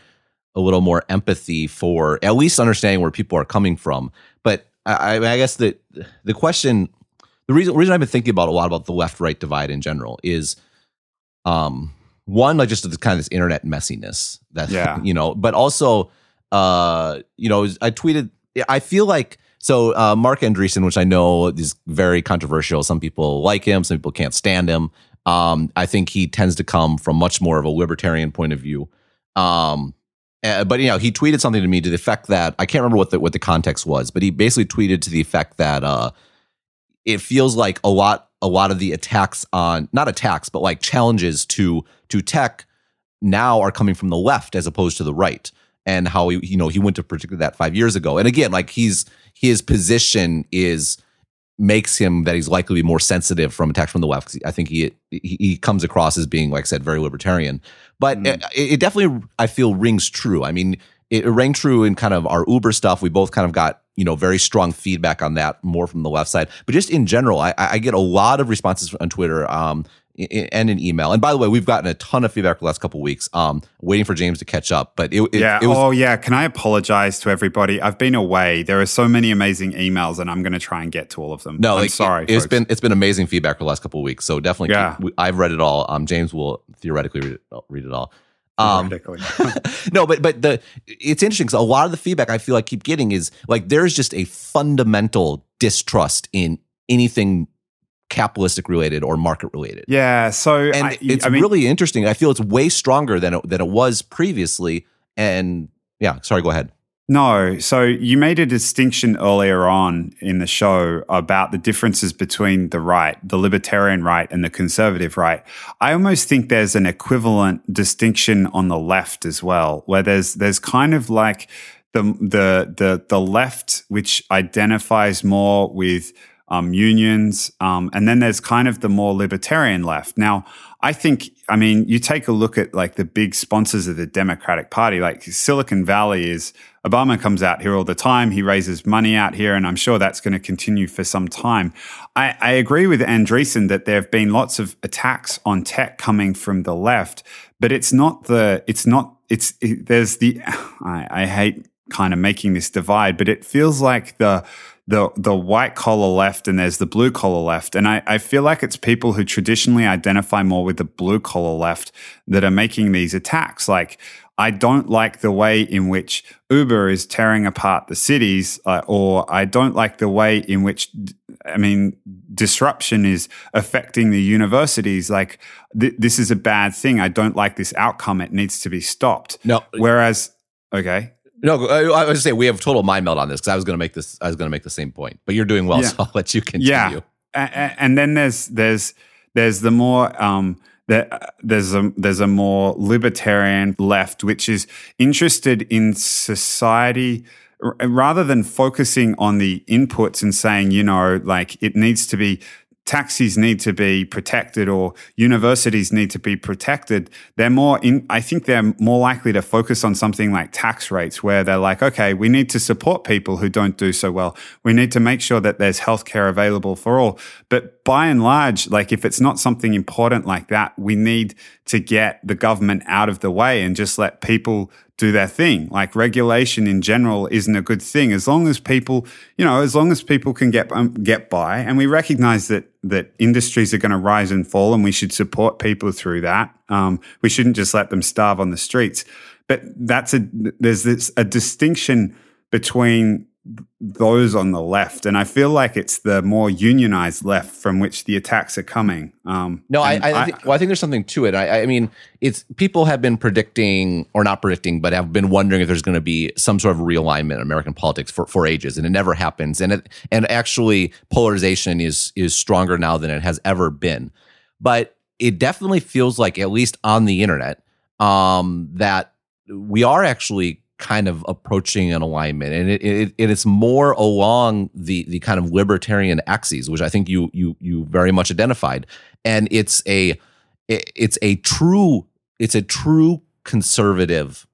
a little more empathy for at least understanding where people are coming from. But I, I guess that the question the reason reason I've been thinking about a lot about the left right divide in general is um one like just the kind of this internet messiness that yeah. you know but also uh you know I tweeted I feel like so uh, Marc Andreessen, which I know is very controversial. Some people like him, some people can't stand him. Um, I think he tends to come from much more of a libertarian point of view. Um, uh, but you know, he tweeted something to me to the effect that I can't remember what the what the context was, but he basically tweeted to the effect that uh, it feels like a lot a lot of the attacks on not attacks but like challenges to to tech now are coming from the left as opposed to the right and how he you know he went to particularly that five years ago. And again like he's his position is makes him that he's likely to be more sensitive from attacks from the left i think he, he, he comes across as being like i said very libertarian. But mm. it, it, definitely i feel rings true. I mean it rang true in kind of our uber stuff. We both kind of got you know very strong feedback on that more from the left side but just in general i, I get a lot of responses on twitter um, and an email. And by the way, we've gotten a ton of feedback the last couple weeks. Um, waiting for James to catch up, but it, it yeah. It was, oh yeah. Can I apologize to everybody? I've been away. There are so many amazing emails, and I'm going to try and get to all of them. No, I'm like, sorry. It, has been it's been amazing feedback for the last couple of weeks. So definitely, yeah. Keep, I've read it all. Um, James will theoretically read it, read it all. Um, no, but but the it's interesting because a lot of the feedback I feel like keep getting is like there's just a fundamental distrust in anything capitalistic related or market related. Yeah, so and I, it's I mean, really interesting. I feel it's way stronger than it, than it was previously. And yeah, sorry, go ahead. No. So you made a distinction earlier on in the show about the differences between the right, the libertarian right, and the conservative right. I almost think there's an equivalent distinction on the left as well, where there's there's kind of like the the the the left which identifies more with um, unions, um, and then there's kind of the more libertarian left. Now, I think, I mean, you take a look at like the big sponsors of the Democratic Party, like Silicon Valley is Obama comes out here all the time. He raises money out here, and I'm sure that's going to continue for some time. I, I agree with Andreessen that there have been lots of attacks on tech coming from the left, but it's not the, it's not, it's, it, there's the, I, I hate kind of making this divide, but it feels like the, the the white collar left and there's the blue collar left. And I, I feel like it's people who traditionally identify more with the blue collar left that are making these attacks. Like, I don't like the way in which Uber is tearing apart the cities, uh, or I don't like the way in which, I mean, disruption is affecting the universities. Like, th- this is a bad thing. I don't like this outcome. It needs to be stopped. No. Whereas, okay. No, I was say we have total mind melt on this because I was going to make this. I was going to make the same point, but you're doing well, yeah. so I'll let you continue. Yeah, and then there's there's there's the more um, there's a there's a more libertarian left which is interested in society rather than focusing on the inputs and saying you know like it needs to be taxis need to be protected or universities need to be protected, they're more in, I think they're more likely to focus on something like tax rates where they're like, okay, we need to support people who don't do so well. We need to make sure that there's healthcare available for all. But by and large, like if it's not something important like that, we need to get the government out of the way and just let people do their thing. Like regulation in general isn't a good thing as long as people, you know, as long as people can get um, get by, and we recognize that that industries are going to rise and fall, and we should support people through that. Um, we shouldn't just let them starve on the streets. But that's a there's this a distinction between those on the left, and I feel like it's the more unionized left from which the attacks are coming. Um, no, I, I, I, think, well, I think there's something to it. I, I, mean, it's people have been predicting, or not predicting, but have been wondering if there's going to be some sort of realignment in American politics for, for ages, and it never happens. And it, and actually, polarization is is stronger now than it has ever been. But it definitely feels like, at least on the internet, um, that we are actually kind of approaching an alignment. And it, it, it is more along the the kind of libertarian axes which i think you you you very much identified. And it's a it, it's a true it's a true conservative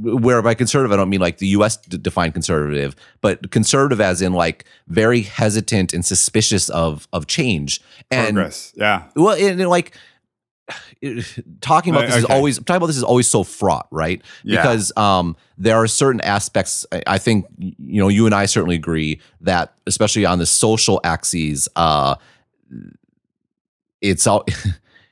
where by conservative i don't mean like the us defined conservative but conservative as in like very hesitant and suspicious of of change. And Progress. yeah. Well and, and like talking about this okay. is always talking about this is always so fraught, right? Yeah. Because um, there are certain aspects. I think you know you and I certainly agree that, especially on the social axes, uh, it's all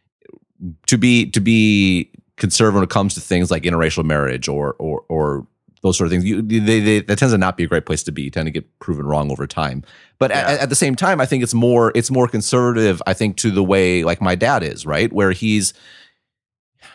to be to be conservative when it comes to things like interracial marriage or or or those sort of things. You, they, they, that tends to not be a great place to be. You tend to get proven wrong over time. But yeah. at, at, the same time, I think it's more it's more conservative. I think to the way like my dad is right, where he's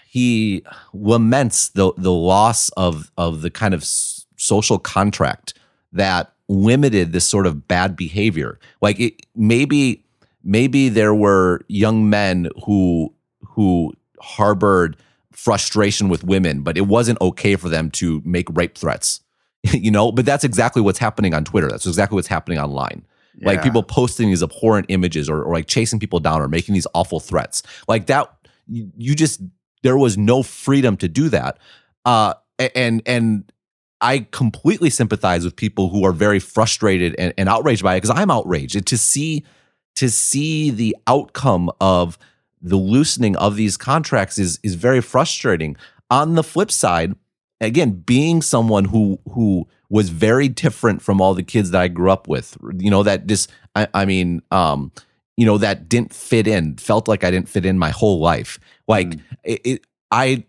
he laments the the loss of of the kind of social contract that limited this sort of bad behavior. Like it, maybe maybe there were young men who who harbored frustration with women, but it wasn't okay for them to make rape threats. you know, but that's exactly what's happening on Twitter. That's exactly what's happening online. Yeah. Like people posting these abhorrent images or, or like chasing people down or making these awful threats. Like that, you, just, there was no freedom to do that. Uh, and, and, I completely sympathize with people who are very frustrated and, and outraged by it because I'm outraged to see to see the outcome of the loosening of these contracts is is very frustrating. On the flip side, again, being someone who who was very different from all the kids that I grew up with, you know, that just I, I mean, um, you know, that didn't fit in, felt like I didn't fit in my whole life. Like mm. it, it, I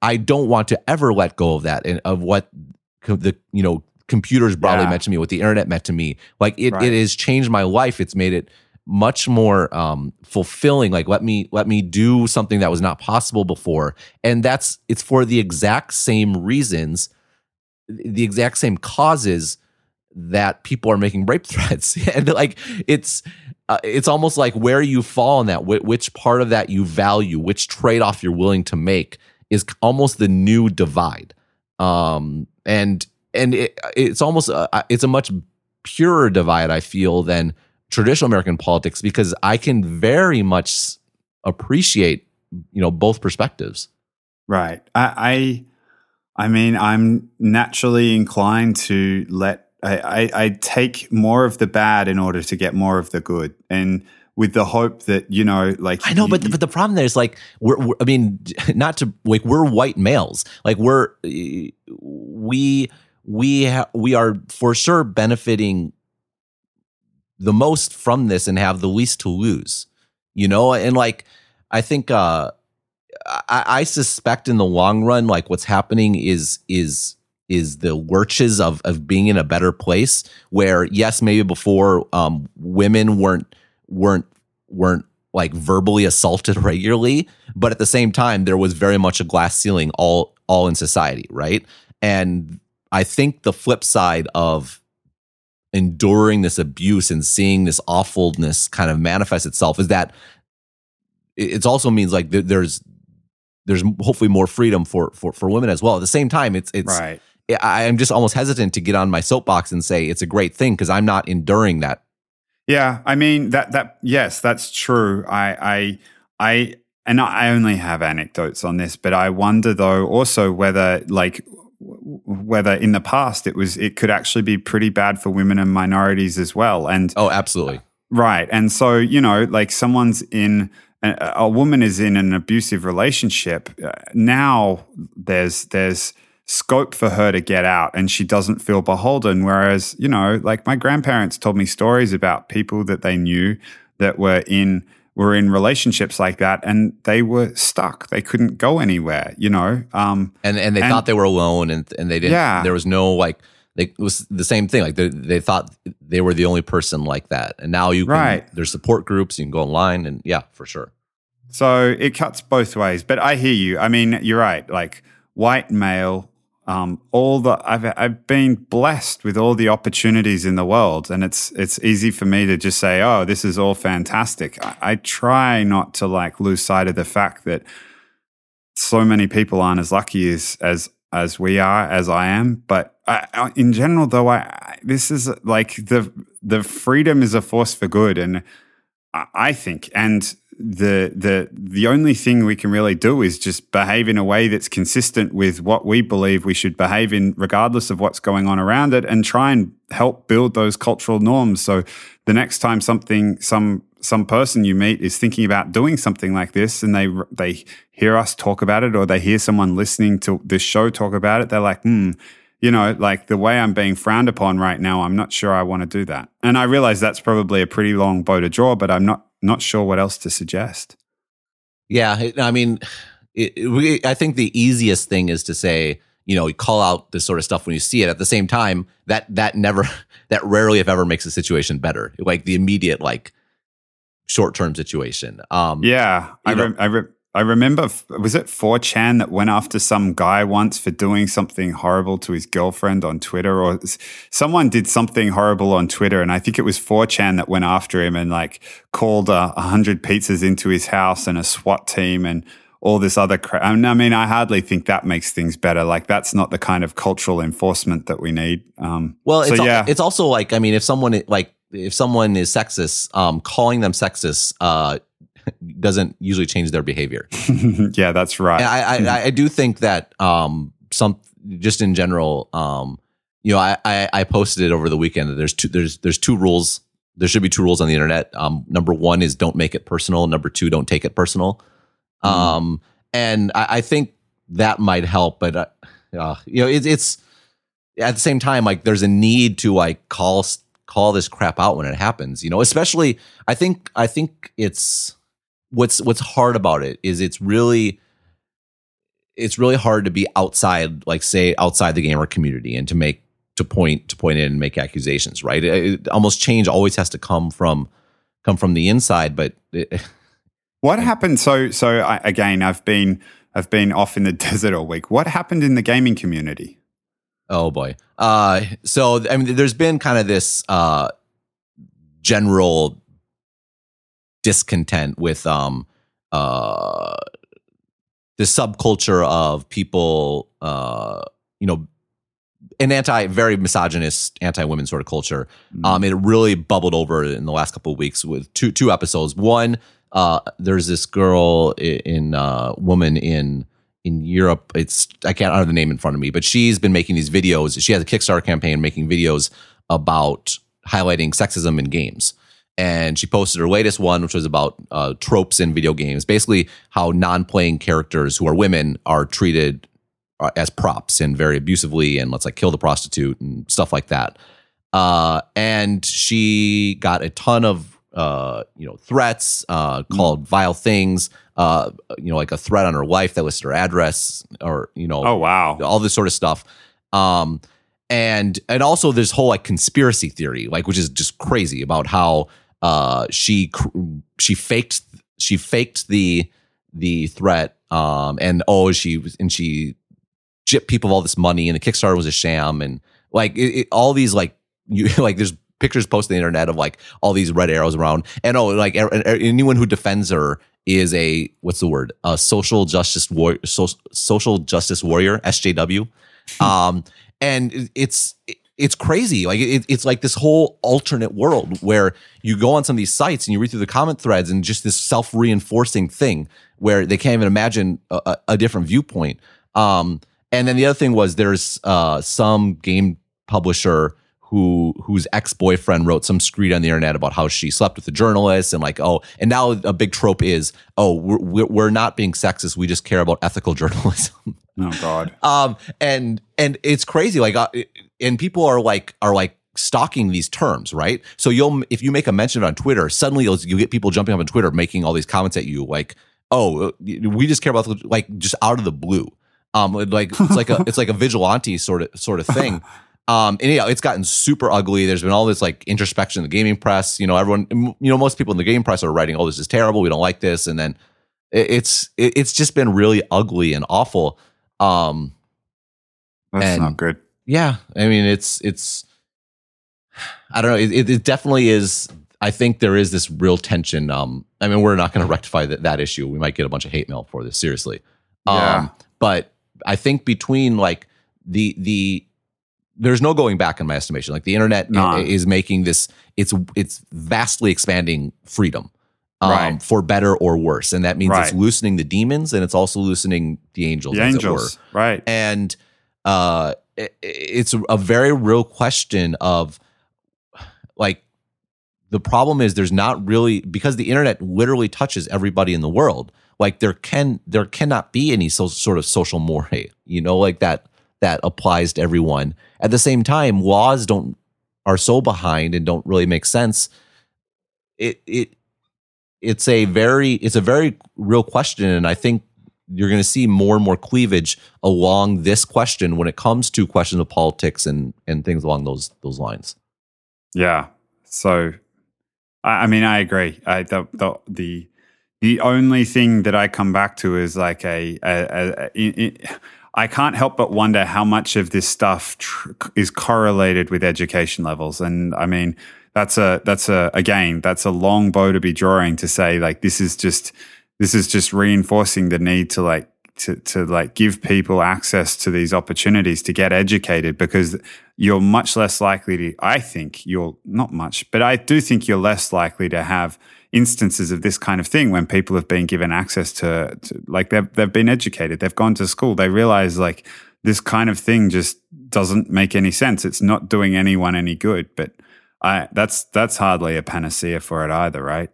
I don't want to ever let go of that and of what the you know computers broadly yeah. meant to me, what the internet meant to me. Like it, right. it has changed my life. It's made it much more um, fulfilling like let me let me do something that was not possible before. And that's it's for the exact same reasons the exact same causes that people are making rape threats. And like it's uh, it's almost like where you fall in that which part of that you value which trade-off you're willing to make is almost the new divide. Um and and it, it's almost a, it's a much purer divide i feel than traditional American politics because I can very much appreciate you know both perspectives. Right. I I, I mean I'm naturally inclined to let I, I, I take more of the bad in order to get more of the good and with the hope that you know like i know you, but but the problem there is like we're, we're, i mean not to like we're white males like we're we we ha- we are for sure benefiting the most from this and have the least to lose you know? And like i think uh I, I suspect in the long run like what's happening is is is the lurches of of being in a better place where yes maybe before um women weren't weren't weren't like verbally assaulted regularly but at the same time there was very much a glass ceiling all all in society right? And i think the flip side of enduring this abuse and seeing this awfulness kind of manifest itself is that it also means like there's there's hopefully more freedom for for for women as well. At the same time, it's it's right. I'm just almost hesitant to get on my soapbox and say it's a great thing because I'm not enduring that. Yeah, I mean that that yes, that's true. I I I and I only have anecdotes on this, but I wonder though also whether like whether in the past it was it could actually be pretty bad for women and minorities as well and oh absolutely Right. And so, you know, like someone's in a, a woman is in an abusive relationship. Uh, now there's there's scope for her to get out and she doesn't feel beholden whereas, you know, like my grandparents told me stories about people that they knew that were in were in relationships like that and they were stuck. They couldn't go anywhere, you know. Um, and and they and, thought they were alone and and they didn't yeah. there was no like they, it was the same thing. Like they, they thought they were the only person like that, and now you can. Right. There's support groups. You can go online, and yeah, for sure. So it cuts both ways, but I hear you. I mean, you're right. Like white male, um, all the I've I've been blessed with all the opportunities in the world, and it's it's easy for me to just say, "Oh, this is all fantastic." I, I try not to like lose sight of the fact that so many people aren't as lucky as as as we are, as I am. But I, in general, though, I, this is like the the freedom is a force for good, and I think, and the the the only thing we can really do is just behave in a way that's consistent with what we believe we should behave in, regardless of what's going on around it, and try and help build those cultural norms. So the next time something some some person you meet is thinking about doing something like this and they they hear us talk about it or they hear someone listening to this show talk about it they're like hmm you know like the way i'm being frowned upon right now i'm not sure i want to do that and i realize that's probably a pretty long bow to draw but i'm not not sure what else to suggest. Yeah i mean it, it, i think the easiest thing is to say you know you call out this sort of stuff when you see it. At the same time that that never that rarely if ever makes a situation better. Like the immediate like short term situation. Um, yeah, I, re- I, re- I remember, was it 4chan that went after some guy once for doing something horrible to his girlfriend on Twitter? Or someone did something horrible on Twitter, and I think it was 4chan that went after him and like called a uh, hundred pizzas into his house and a SWAT team and all this other crap. I mean, I hardly think that makes things better. Like that's not the kind of cultural enforcement that we need. Um, well, so, it's, yeah. Al- it's also like, I mean, if someone like if someone is sexist, um, calling them sexist uh, doesn't usually change their behavior. yeah, that's right. I, I, I do think that um, some just in general, um, you know, I, I, I posted it over the weekend that there's two there's there's two rules. There should be two rules on the internet. Um, number one is don't make it personal. Number two, don't take it personal. Mm. Um, and I, I, think that might help, but uh, uh, you know, it, it's at the same time like there's a need to like call call this crap out when it happens you know especially i think i think it's what's what's hard about it is it's really it's really hard to be outside like say outside the gamer community and to make to point to point in and make accusations right? It, it almost change always has to come from come from the inside but it, what happened so so I, again i've been i've been off in the desert all week. What happened in the gaming community? Oh boy. Uh, so I mean, there's been kind of this uh, general discontent with um, uh, the subculture of people, uh, you know, an anti, very misogynist, anti women sort of culture. Mm-hmm. Um, it really bubbled over in the last couple of weeks with two two episodes. One, uh, there's this girl in uh, woman in in Europe. It's I can't have the name in front of me, but she's been making these videos. She has a Kickstarter campaign making videos about highlighting sexism in games. And she posted her latest one, which was about uh, tropes in video games, basically how non-playing characters who are women are treated uh, as props and very abusively, and let's like kill the prostitute and stuff like that. Uh, and she got a ton of uh, you know, threats, uh, mm. called vile things, uh, you know, like a threat on her wife that listed her address or, you know, oh, wow. All this sort of stuff. Um, and, and also this whole like conspiracy theory, like, which is just crazy about how, uh, she, she faked, she faked the, the threat. Um, and oh, she was, and she gypped people all this money and the Kickstarter was a sham. And like it, it, all these, like, you like, there's pictures posted on the internet of like all these red arrows around. And oh, like anyone who defends her is a what's the word? A social justice war, so, social justice warrior, SJW. um, and it's it's crazy. Like it, it's like this whole alternate world where you go on some of these sites and you read through the comment threads and just this self reinforcing thing where they can't even imagine a, a different viewpoint. Um, and then the other thing was there's uh, some game publisher who whose ex-boyfriend wrote some screed on the internet about how she slept with a journalist and like oh and now a big trope is oh we're, we're not being sexist we just care about ethical journalism oh god um and and it's crazy like uh, and people are like are like stalking these terms right so you'll if you make a mention on twitter suddenly you'll you get people jumping up on twitter making all these comments at you like oh we just care about like just out of the blue um like it's like a it's like a vigilante sort of sort of thing Um, and yeah, it's gotten super ugly. There's been all this like introspection in the gaming press. You know, everyone, you know, most people in the gaming press are writing, "Oh, this is terrible. We don't like this," and then it's it's just been really ugly and awful. Um, That's and, not good. Yeah, I mean, it's it's. I don't know. It, it definitely is. I think there is this real tension. Um, I mean, we're not going to rectify that, that issue. We might get a bunch of hate mail for this. Seriously. Um, Yeah. But I think between like the the there's no going back in my estimation. Like the internet is making this. It's it's vastly expanding freedom. Um, Right. For better or worse, and that means it's loosening the demons, and it's also loosening the angels. The as it were angels, right? and uh it's a very real question of like the problem is there's not really because the internet literally touches everybody in the world like there can there cannot be any so, sort of social moray you know like that that applies to everyone. At the same time laws don't are so behind and don't really make sense. It it it's a very it's a very real question and i think you're going to see more and more cleavage along this question when it comes to questions of politics and and things along those those lines. Yeah. So, I, I mean, I agree. I the the the the only thing that I come back to is like I can't help but wonder how much of this stuff tr- is correlated with education levels, and I mean. That's a that's a again that's a long bow to be drawing to say like this is just this is just reinforcing the need to like to to like give people access to these opportunities to get educated because you're much less likely to I think you're not much but I do think you're less likely to have instances of this kind of thing when people have been given access to, to like they've they've been educated they've gone to school they realize like this kind of thing just doesn't make any sense. It's not doing anyone any good but I that's that's hardly a panacea for it either right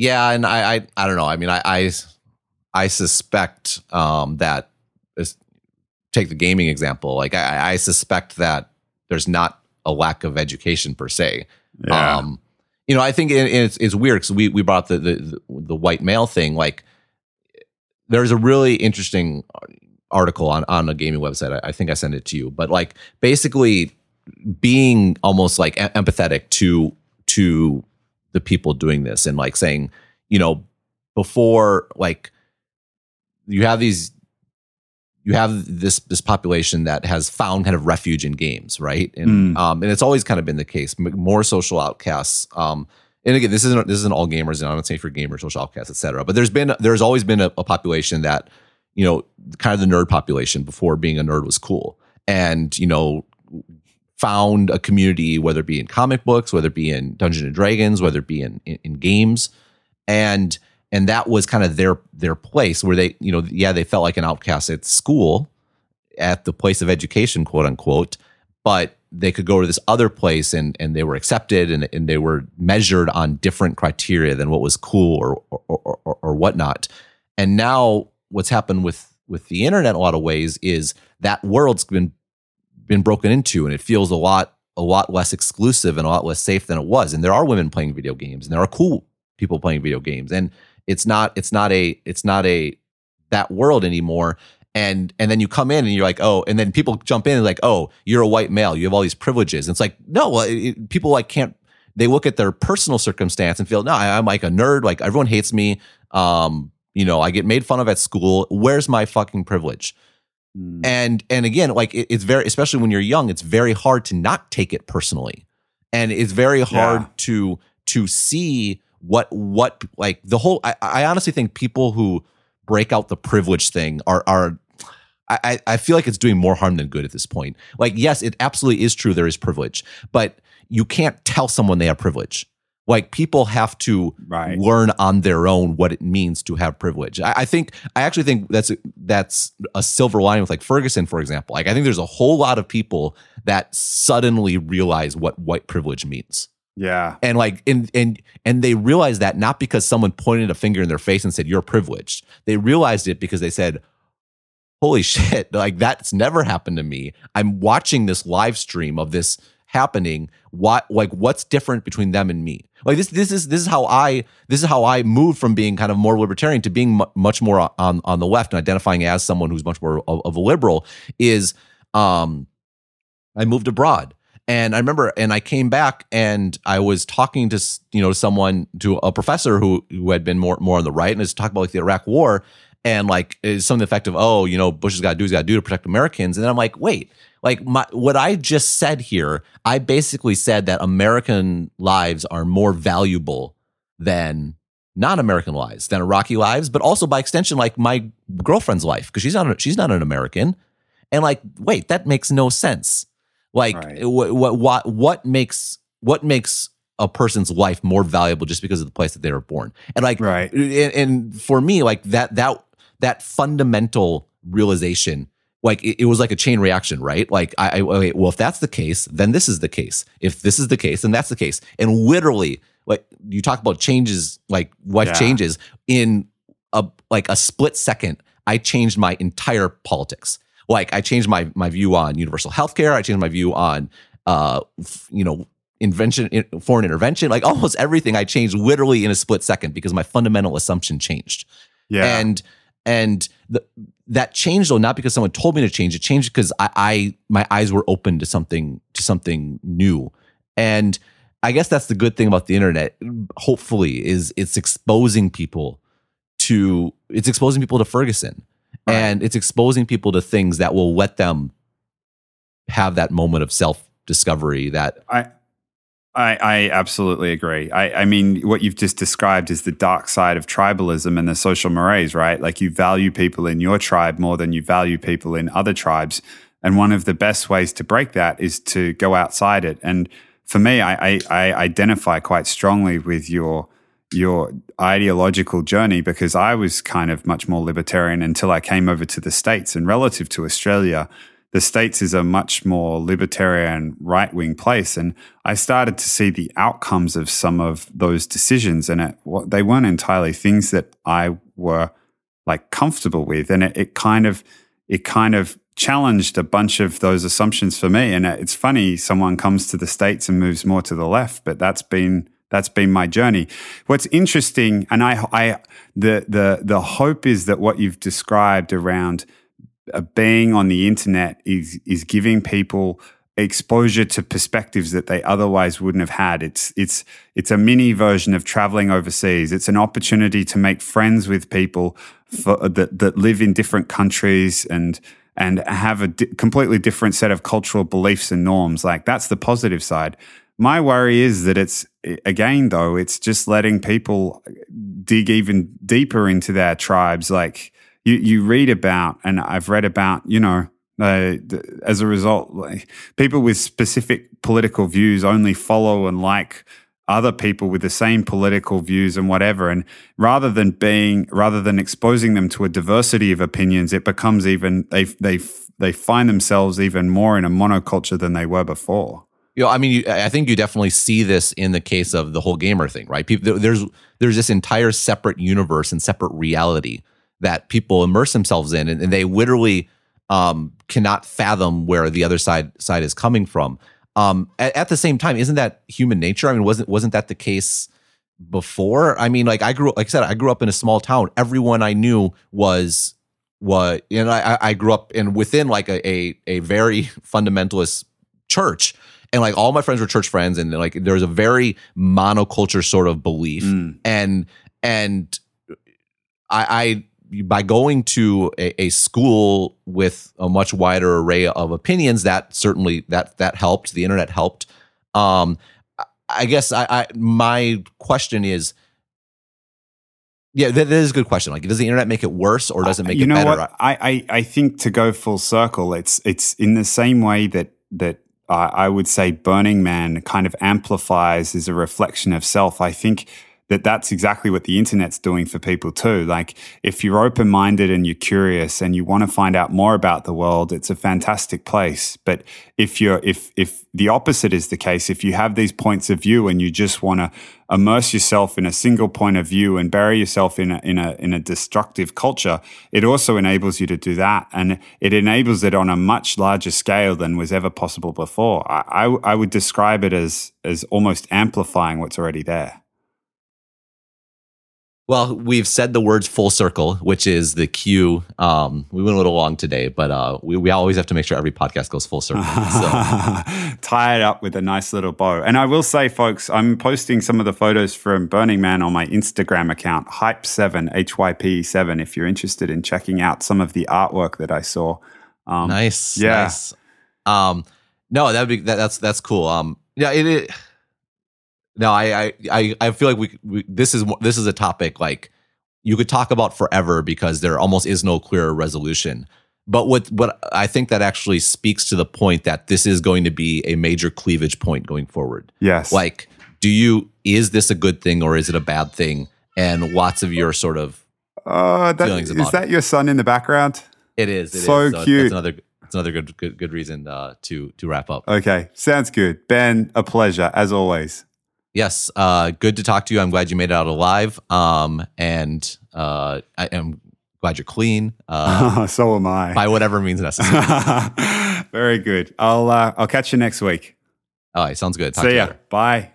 Yeah, and I I, I don't know. I mean, I I, I suspect um, that take the gaming example. Like I, I suspect that there's not a lack of education per se. Um, you know, I think it, it's it's weird because we we brought the, the the white male thing. Like, there's a really interesting article on on a gaming website. I, I think I sent it to you, but like basically being almost like empathetic to to the people doing this and like saying, you know, before like you have these you have this this population that has found kind of refuge in games, right? And Mm. um, and it's always kind of been the case. More social outcasts. Um, and again, this isn't this isn't all gamers, and I'm not saying for gamers, social outcasts, et cetera. But there's been there's always been a, a population that you know, kind of the nerd population before being a nerd was cool, and you know, found a community, whether it be in comic books, whether it be in Dungeons and Dragons, whether it be in, in, in games, and and that was kind of their their place where they, you know, yeah, they felt like an outcast at school, at the place of education, quote unquote, but they could go to this other place and and they were accepted and, and they were measured on different criteria than what was cool or or, or, or whatnot. And now what's happened with with the internet in a lot of ways is that world's been been broken into and it feels a lot a lot less exclusive and a lot less safe than it was. And there are women playing video games and there are cool people playing video games and it's not it's not a it's not a that world anymore. And and then you come in and you're like oh and then people jump in and like oh you're a white male you have all these privileges. And it's like no it, it- people like can't they look at their personal circumstance and feel no I, i'm like a nerd like everyone hates me um you know i get made fun of at school. Where's my fucking privilege Mm. and and again like it, it's very especially when you're young it's very hard to not take it personally and it's very hard Yeah. to to see what what like the whole I, I honestly think people who break out the privilege thing are are I, I- I feel like it's doing more harm than good at this point. Like, yes, it absolutely is true there is privilege, but you can't tell someone they have privilege. Like people have to Right. learn on their own what it means to have privilege. I, I think I actually think that's that's a silver lining with like Ferguson, for example. Like I think there's a whole lot of people that suddenly realize what white privilege means Yeah. and like and and and they realized that not because someone pointed a finger in their face and said you're privileged they realized it because they said holy shit like that's never happened to me i'm watching this live stream of this happening what like what's different between them and me like this this is this is how i this is how i moved from being kind of more libertarian to being mu- much more on on the left and identifying as someone who's much more of, of a liberal is um I moved abroad. And I remember, and I came back, and I was talking to you know someone, to a professor who who had been more more on the right, and was talking about like the Iraq War, and like is some of the effect of oh you know Bush has got to do he's got to do to protect Americans, and then I'm like wait like my what I just said here, I basically said that American lives are more valuable than non-American lives, than Iraqi lives, but also by extension like my girlfriend's life because she's not she's not an American, and like wait that makes no sense. Like Right. what what what what makes what makes a person's life more valuable just because of the place that they were born? And like Right. and, and for me like that that that fundamental realization like it, it was like a chain reaction right? Like I, I okay, well if that's the case then this is the case. If this is the case then that's the case. And literally like you talk about changes like life Yeah. changes. In a like a split second i changed my entire politics. Like i changed my my view on universal health care i changed my view on uh f- you know invention in, foreign intervention. Like almost everything i changed literally in a split second because my fundamental assumption changed. Yeah. and and the, that changed though not because someone told me to change. It changed because I, I my eyes were open to something to something new. And i guess that's the good thing about the internet. Hopefully is it's exposing people to it's exposing people to ferguson. Right. and it's exposing people to things that will let them have that moment of self discovery that I, I, I absolutely agree. I, I mean, what you've just described is the dark side of tribalism and the social mores, right? Like you value people in your tribe more than you value people in other tribes. And one of the best ways to break that is to go outside it. And for me, I, I, I identify quite strongly with your your ideological journey because I was kind of much more libertarian until I came over to the States. And relative to Australia, the States is a much more libertarian, right wing place. And I started to see the outcomes of some of those decisions. And it, they weren't entirely things that I were like comfortable with. And it, it kind of, it kind of challenged a bunch of those assumptions for me. And it's funny, someone comes to the States and moves more to the left, but that's been, that's been my journey. What's interesting, and I, I, the, the, the hope is that what you've described around being on the internet is is giving people exposure to perspectives that they otherwise wouldn't have had. It's it's it's a mini version of traveling overseas. It's an opportunity to make friends with people for, that that live in different countries and and have a di- completely different set of cultural beliefs and norms. Like that's the positive side. My worry is that it's again though it's just letting people dig even deeper into their tribes like you you read about and I've read about you know uh, as a result like people with specific political views only follow and like other people with the same political views and whatever and rather than being rather than exposing them to a diversity of opinions it becomes even they they they find themselves even more in a monoculture than they were before you know, I mean, you, I think you definitely see this in the case of the whole gamer thing, right? People, there's there's this entire separate universe and separate reality that people immerse themselves in, and, and they literally um, cannot fathom where the other side side is coming from. Um, at, at the same time, isn't that human nature? I mean, wasn't wasn't that the case before? I mean, like I grew, like I said, I grew up in a small town. Everyone I knew was what, you know, I, I grew up in within like a, a a very fundamentalist church and like all my friends were church friends and like there was a very monoculture sort of belief Mm. and and I, I by going to a, a school with a much wider array of opinions that certainly that that helped the internet helped. Um I- guess i, I my question is yeah that, is a good question. Like does the internet make it worse or does it make you it know better? what? I, I I think to go full circle it's it's in the same way that that uh, I would say Burning Man kind of amplifies as a reflection of self. I think that that's exactly what the internet's doing for people too. Like if you're open minded and you're curious and you want to find out more about the world, it's a fantastic place. But if you're if if the opposite is the case, if you have these points of view and you just want to immerse yourself in a single point of view and bury yourself in a in a in a destructive culture, it also enables you to do that, and it enables it on a much larger scale than was ever possible before. I I, I would describe it as as almost amplifying what's already there. Well, we've said the words full circle, which is the cue. Um, we went a little long today, but uh, we, we always have to make sure every podcast goes full circle. So. Tie it up with a nice little bow. And I will say, folks, I'm posting some of the photos from Burning Man on my Instagram account, Hype7, H Y P 7, if you're interested in checking out some of the artwork that I saw. Um, nice. Yeah. Nice. Um, no, that would be that, that's that's cool. Um, yeah, it, it no, I, I, I feel like we, we, this is this is a topic like you could talk about forever because there almost is no clear resolution. But what what I think that actually speaks to the point that this is going to be a major cleavage point going forward. Yes. Like, do you is this a good thing or is it a bad thing? And lots of your sort of uh, that, feelings about is that it. your son in the background? It is. It so, is. so cute. That's another that's another good good good reason uh, to to wrap up. Okay, sounds good. Ben, a pleasure as always. Yes, uh, good to talk to you. I'm glad you made it out alive. Um, and uh, I am glad you're clean. Uh, so am I. By whatever means necessary. Very good. I'll uh, I'll catch you next week. All right, sounds good. Talk See ya. Bye.